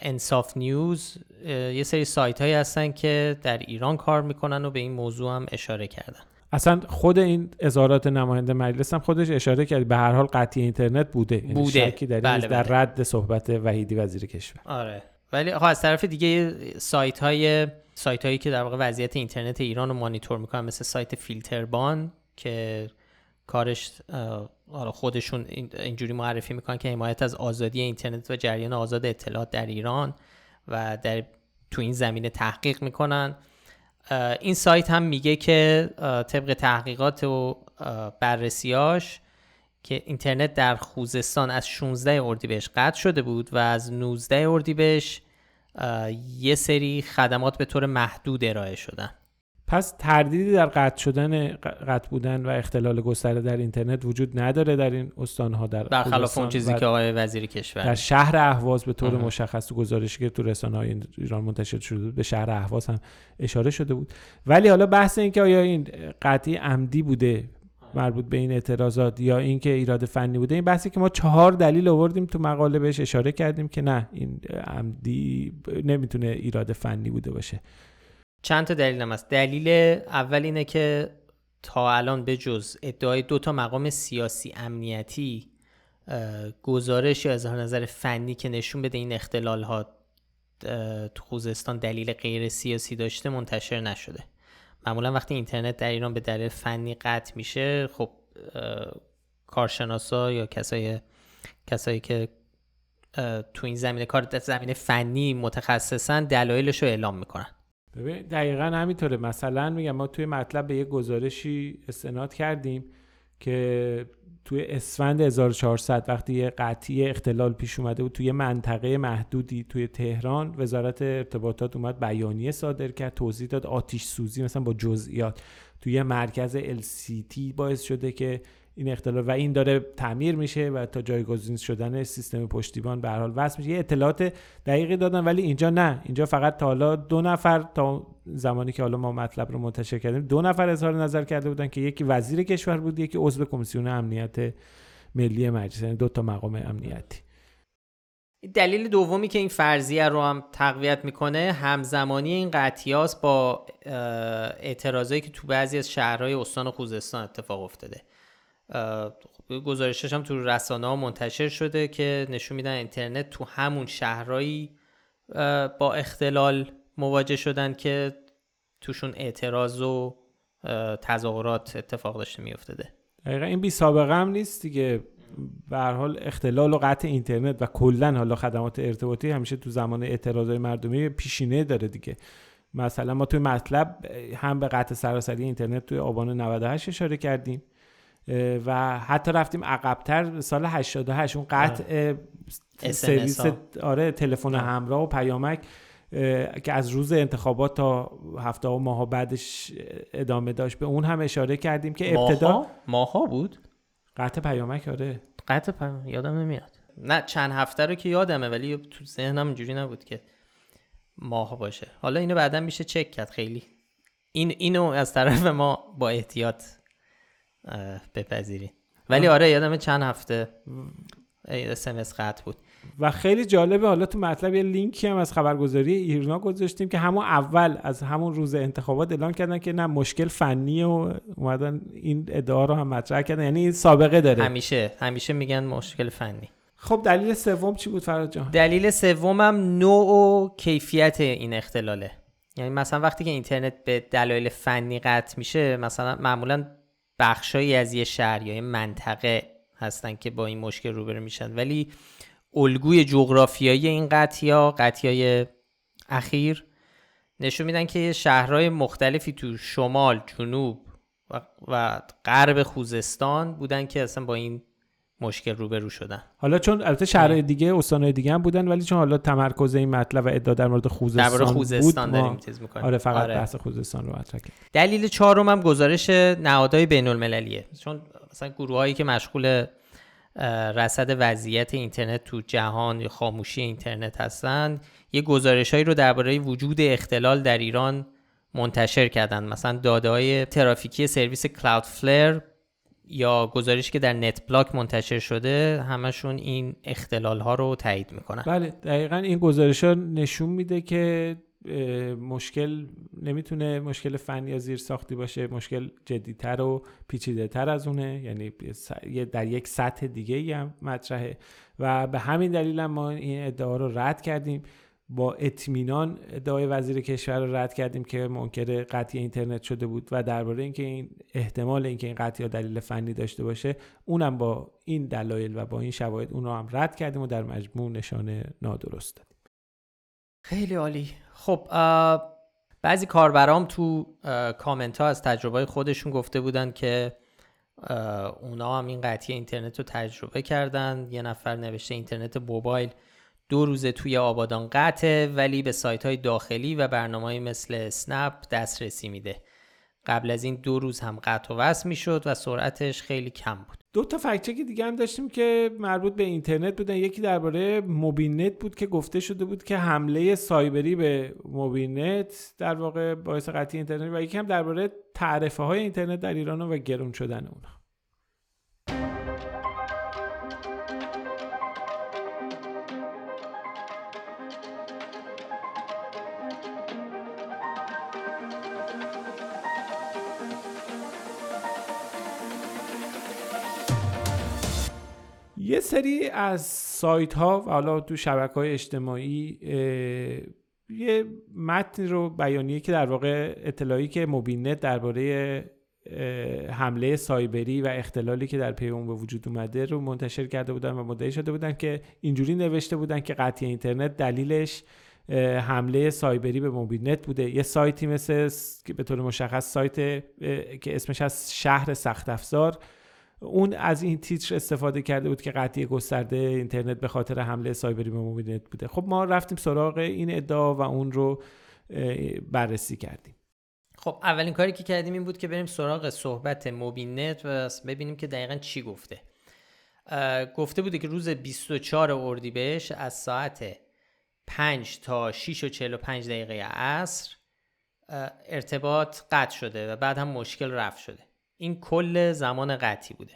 انصاف نیوز یه سری سایت هایی هستن که در ایران کار می‌کنن و به این موضوع هم اشاره کردن. اصلا خود این اظهارات نماینده مجلس هم خودش اشاره کرد. به هر حال قطعی اینترنت بوده. یعنی بوده. شکی در, بله در بله. رد صحبت وحیدی وزیر کشور. آره. ولی خب از طرف دیگه سایت های سایت هایی که در واقع وضعیت اینترنت ایران رو مانیتور می‌کنن مثل سایت فیلتربان که کارش حالا خودشون اینجوری معرفی می‌کنن که حمایت از آزادی اینترنت و جریان آزاد اطلاعات در ایران و در تو این زمینه تحقیق می‌کنن. این سایت هم میگه که طبق تحقیقات و بررسیاش که اینترنت در خوزستان از 16 اردیبهشت قطع شده بود و از 19 اردیبهشت یه سری خدمات به طور محدود ارائه شدن. پس تردیدی در قطع شدن قطع بودن و اختلال گسترده در اینترنت وجود نداره در این استانها در برخلاف اون چیزی که آقای وزیر کشور. در شهر اهواز به طور مشخص تو گزارشی که تو رسانه های ایران منتشر شده بود به شهر اهواز هم اشاره شده بود. ولی حالا بحث این که آیا این قطعی عمدی بوده مربوط به این اعتراضات یا اینکه ایراد فنی بوده این بحثی که ما چهار دلیل آوردیم تو مقاله بهش اشاره کردیم که نه این عمدی نمی‌تونه ایراد فنی بوده باشه. چند تا دلیل هم هست. دلیل اول اینه که تا الان به جز ادعای دو تا مقام سیاسی امنیتی گزارش یا اظهار نظر فنی که نشون بده این اختلال ها تو خوزستان دلیل غیر سیاسی داشته منتشر نشده. معمولا وقتی اینترنت در ایران به دلیل فنی قطع میشه خب کارشناسا یا کسای کسایی که تو این زمینه کار زمینه فنی متخصصن دلایلش رو اعلام می‌کنن. ببین دقیقا همینطوره. مثلا میگم ما توی مطلب به یه گزارشی استناد کردیم که توی اسفند 1400 وقتی یه قطعی اختلال پیش اومده بود توی منطقه محدودی توی تهران وزارت ارتباطات اومد بیانیه صادر کرد توضیح داد آتیش سوزی مثلا با جزئیات. توی مرکز LCT باعث شده که این اختلال و این داره تعمیر میشه و تا جایگزین شدن سیستم پشتیبان به حال وصل میشه. یه اطلاعات دقیقی دادن ولی اینجا نه. اینجا فقط تا حالا دو نفر تا زمانی که حالا ما مطلب رو منتشر کردیم دو نفر اظهار نظر کرده بودن که یکی وزیر کشور بود یکی عضو کمیسیون امنیت ملی مجلس یعنی دو تا مقام امنیتی. دلیل دومی که این فرضیه رو هم تقویت می‌کنه همزمانی این قطعیاست با اعتراضایی که تو بعضی از شهرهای استان خوزستان اتفاق افتاده. گزارشش هم تو رسانه ها منتشر شده که نشون میدن اینترنت تو همون شهرهایی با اختلال مواجه شدن که توشون اعتراض و تظاهرات اتفاق داشته میافتاده. دقیقا این بی سابقه هم نیست دیگه. به حال اختلال و قطع اینترنت و کلا حالا خدمات ارتباطی همیشه تو زمان اعتراضای مردمی پیشینه داره دیگه. مثلا ما توی مطلب هم به قطع سراسری اینترنت توی آبان 98 اشاره کردیم. و حتی رفتیم عقبتر سال 88 اون قطع سرویس آره تلفن همراه و پیامک که از روز انتخابات تا هفته و ماه بعدش ادامه داشت. به اون هم اشاره کردیم که ابتدا ماها بود؟ قطع پیامک آره. قطع پیامک یادم نمیاد. نه چند هفته رو که یادمه ولی تو ذهنم اینجوری نبود که ماه باشه. حالا اینو بعدا میشه چک کرد خیلی. این اینو از طرف ما با احتیاط بپذیرین. ولی آره یادم چند هفته اسمس قطع بود. و خیلی جالبه حالا تو مطلب یه لینکی هم از خبرگزاری ایرنا گذاشتیم که همون اول از همون روز انتخابات اعلام کردن که نه مشکل فنی و اومدن این ادعا رو هم مطرح کردن. یعنی این سابقه داره. همیشه همیشه میگن مشکل فنی. خب دلیل سوم چی بود فراد جان؟ دلیل سومم نوع و کیفیت این اختلاله. یعنی مثلا وقتی که اینترنت به دلایل فنی قطع میشه مثلا معمولا بخشایی از یه شهر یا یه منطقه هستن که با این مشکل روبرو میشن. ولی الگوی جغرافیایی این قطعیا قطعیای اخیر نشون میدن که شهرهای مختلفی تو شمال جنوب و غرب خوزستان بودن که اصلا با این مشکل روبرو شدن. حالا چون البته شهرهای دیگه استانهای دیگه هم بودن ولی چون حالا تمرکز این مطلب و ادعا در مورد خوزستان در خوزستان بود داریم تیز می‌کنیم. آره فقط آره. بحث خوزستان رو مطرح دلیل چهارم هم گزارش نهادهای بین المللیه چون مثلا گروه هایی که مشغول رصد وضعیت اینترنت تو جهان یا خاموشی اینترنت هستن یه گزارش هایی رو درباره وجود اختلال در ایران منتشر کردن. مثلا داده های ترافیکی سرویس کلاود فلر یا گزارشی که در نت بلاک منتشر شده همشون این اختلال ها رو تایید می‌کنن. بله دقیقا این گزارش ها نشون میده که مشکل نمی‌تونه مشکل فنی یا زیر ساختی باشه مشکل جدیتر و پیچیده تر از اونه. یعنی در یک سطح دیگه هم مطرحه. و به همین دلیل هم ما این ادعا رو رد کردیم. با اطمینان ادعای وزیر کشور رو رد کردیم که منکر قطعی اینترنت شده بود و درباره اینکه این احتمال اینکه این قطعی دلیل فنی داشته باشه اونم با این دلایل و با این شواهد اون رو هم رد کردیم و در مجموع نشانه نادرست دادیم. خیلی عالی. خب بعضی کاربرام تو کامنت ها از تجربه خودشون گفته بودن که اونا هم این قطعی اینترنت رو تجربه کردن. یه نفر نوشته اینترنت موبایل. دو روزه توی آبادان قطعه ولی به سایت های داخلی و برنامه مثل اسنپ دسترسی میده. قبل از این دو روز هم قطع و وصل می‌شد و سرعتش خیلی کم بود. دو تا فکچه که دیگه هم داشتیم که مربوط به اینترنت بودن. یکی درباره موبینت بود که گفته شده بود که حمله سایبری به موبینت در واقع باعث قطعی اینترنت و یکی هم درباره تعرفه های اینترنت در ایران و گرون شدن اونها یه سری از سایت ها و حالا تو شبکه های اجتماعی یه متن رو، بیانیه که در واقع اطلاعیه مبین‌نت درباره حمله سایبری و اختلالی که در پی اون به وجود اومده رو منتشر کرده بودن و مدعی شده بودن که اینجوری نوشته بودن که قطعی اینترنت دلیلش حمله سایبری به مبین‌نت بوده. یه سایتی مثل که به طور مشخص سایت که اسمش از شهر سخت افزار اون از این تیتر استفاده کرده بود که قطعی گسترده اینترنت به خاطر حمله سایبری به موبیلنت بوده. خب ما رفتیم سراغ این ادعا و اون رو بررسی کردیم. خب اولین کاری که کردیم این بود که بریم سراغ صحبت موبینت و ببینیم که دقیقا چی گفته. گفته بوده که روز 24 اردیبهشت از ساعت 5 تا 6 و 45 دقیقه عصر ارتباط قطع شده و بعد هم مشکل رفت شده. این کل زمان قطعی بوده.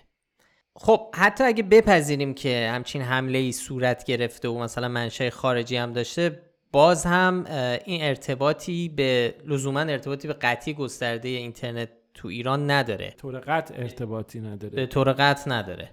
خب حتی اگه بپذیریم که همچین حمله ای صورت گرفته و مثلا منشأ خارجی هم داشته باز هم این ارتباطی به لزوما ارتباطی به قطعی گسترده اینترنت تو ایران نداره. طور قطع ارتباطی نداره. به طور قطع نداره.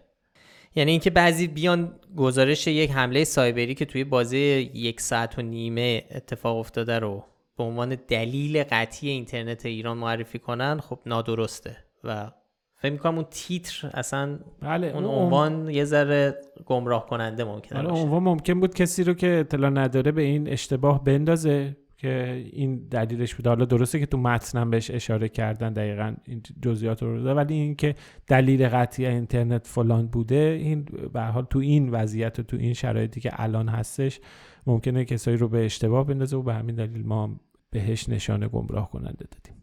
یعنی اینکه بعضی بیان گزارش یک حمله سایبری که توی بازه یک ساعت و نیمه اتفاق افتاده رو به عنوان دلیل قطعی اینترنت ایران معرفی کنن خب نادرسته. و فکر می‌کنم اون تیتر اصلا بله اون عنوان یه ذره گمراه کننده ممکنه بله عنوان ممکن بود کسی رو که اطلاع نداره به این اشتباه بندازه که این دلیلش بوده. حالا درسته که تو متنم بهش اشاره کردن دقیقا این جزئیات رو داده ولی اینکه دلیل قطعی اینترنت فلان بوده این به حال تو این وضعیت و تو این شرایطی که الان هستش ممکنه کسایی رو به اشتباه بندازه و به همین دلیل ما بهش نشانه گمراه کننده دادیم.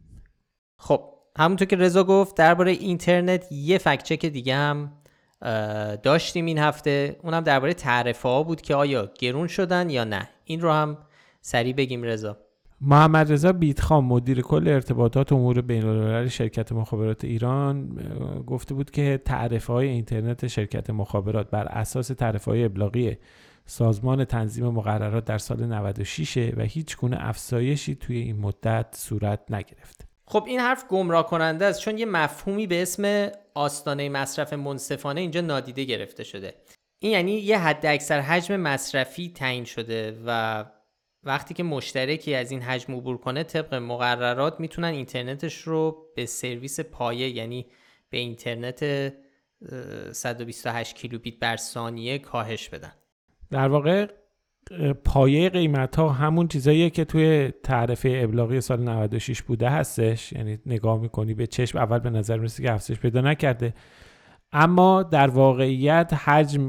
خب همونطور که رضا گفت درباره اینترنت یه فکچک دیگه هم داشتیم این هفته. اونم درباره تعرفه ها بود که آیا گرون شدن یا نه. این رو هم سریع بگیم رضا. محمد رضا بیتخام مدیر کل ارتباطات امور بین شرکت مخابرات ایران گفته بود که تعرفه های اینترنت شرکت مخابرات بر اساس تعرفه های ابلاغی سازمان تنظیم مقررات در سال 96 و هیچ گونه افزایشی توی این مدت صورت نگرفته خب این حرف گمراه کننده است چون یه مفهومی به اسم آستانه مصرف منصفانه اینجا نادیده گرفته شده. این یعنی یه حد اکثر حجم مصرفی تعیین شده و وقتی که مشترکی از این حجم عبور کنه طبق مقررات می‌تونن اینترنتش رو به سرویس پایه یعنی به اینترنت 128 کیلوبیت بر ثانیه کاهش بدن. در واقع پایه قیمت ها همون چیزاییه که توی تعرفه ابلاغی سال 96 بوده هستش. یعنی نگاه می‌کنی به چشم اول به نظر می‌رسه که افزایش پیدا نکرده. اما در واقعیت حجم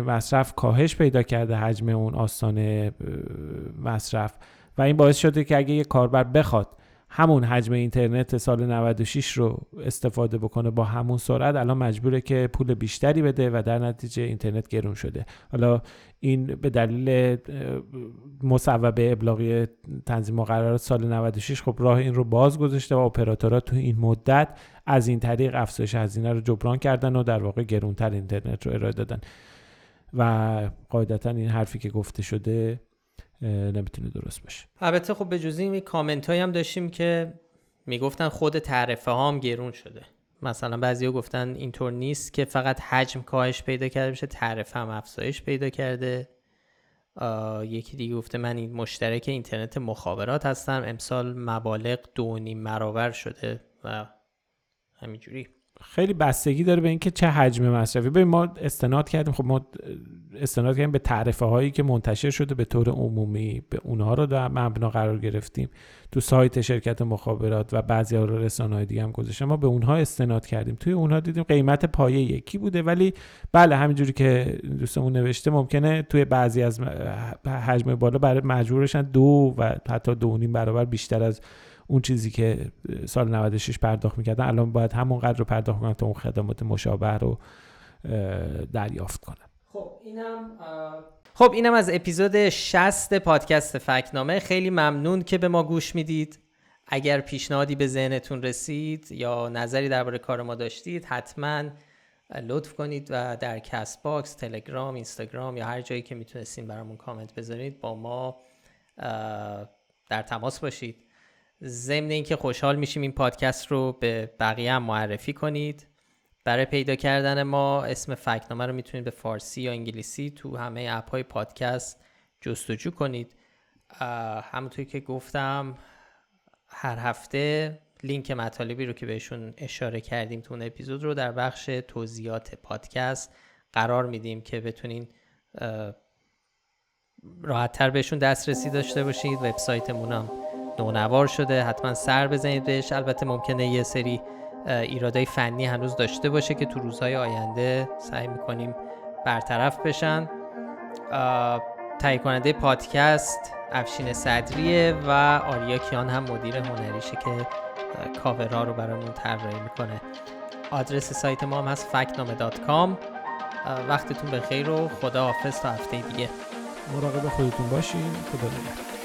مصرف کاهش پیدا کرده حجم اون آستانه مصرف. و این باعث شده که اگه یه کاربر بخواد همون حجم اینترنت سال 96 رو استفاده بکنه با همون سرعت الان مجبوره که پول بیشتری بده و در نتیجه اینترنت گرون شده. حالا این به دلیل مصوبه ابلاغی تنظیم مقررات سال 96 خب راه این رو باز گذاشته و اپراتورها تو این مدت از این طریق افزایش هزینه رو جبران کردن و در واقع گرونتر اینترنت رو ارائه دادن. و قاعدتا این حرفی که گفته شده نمی‌تونه درست باشه. البته خب به جز این کامنت هم داشتیم که می‌گفتن خود تعرفه ها هم گرون شده. مثلا بعضیا گفتن اینطور نیست که فقط حجم کاهش پیدا کرده بشه تعرفه هم افزایش پیدا کرده. یکی دیگه گفته من این مشترک اینترنت مخابرات هستم. امسال مبالغ دو نیم برابر شده و همینجوری. خیلی بستگی داره به اینکه چه حجم مصرفی. ببین ما استناد کردیم. خب ما استناد کردیم به تعرفه هایی که منتشر شده به طور عمومی. به اونها رو در مبنا قرار گرفتیم. تو سایت شرکت مخابرات و بعضی ها رو رسانه دیگه هم گذاشتیم ما به اونها استناد کردیم. توی اونها دیدیم قیمت پایه یکی بوده. ولی بله همینجوری که دوستمون نوشته ممکنه توی بعضی از حجم بالا برای مجبورشن دو و حتی دو نیم برابر بیشتر از اون چیزی که سال 96 پرداخت می‌کردن الان باید همونقدر رو پرداخت کنن تا اون خدمات مشابه رو دریافت کنن. خب اینم خب اینم از اپیزود 60 پادکست فکنامه. خیلی ممنون که به ما گوش می‌دید. اگر پیشنهادی به ذهنتون رسید یا نظری درباره کار ما داشتید حتما لطف کنید و در کست باکس، تلگرام، اینستاگرام یا هر جایی که می‌تونستین برامون کامنت بذارید با ما در تماس باشید. ضمن اینکه خوشحال میشیم این پادکست رو به بقیه هم معرفی کنید. برای پیدا کردن ما اسم فکنامه رو می‌تونید به فارسی یا انگلیسی تو همه اپ های پادکست جستجو کنید. همونطوری که گفتم هر هفته لینک مطالبی رو که بهشون اشاره کردیم تو اون اپیزود رو در بخش توضیحات پادکست قرار میدیم که بتونین راحتتر بهشون دسترسی داشته باشید. وبسایتمون هم نونوار شده. حتما سر بزنید بهش البته ممکنه یه سری ایرادای فنی هنوز داشته باشه که تو روزهای آینده سعی می‌کنیم برطرف بشن. تهیه کننده پادکست افشین صدریه و آریا کیان هم مدیر هنریشه که کاورها رو برامون طراحی می‌کنه. آدرس سایت ما هم هست فکنامه وقتتون بخیر و خدا حافظ تا هفته دیگه. مراقب خودتون باشین. خدا نگهدار.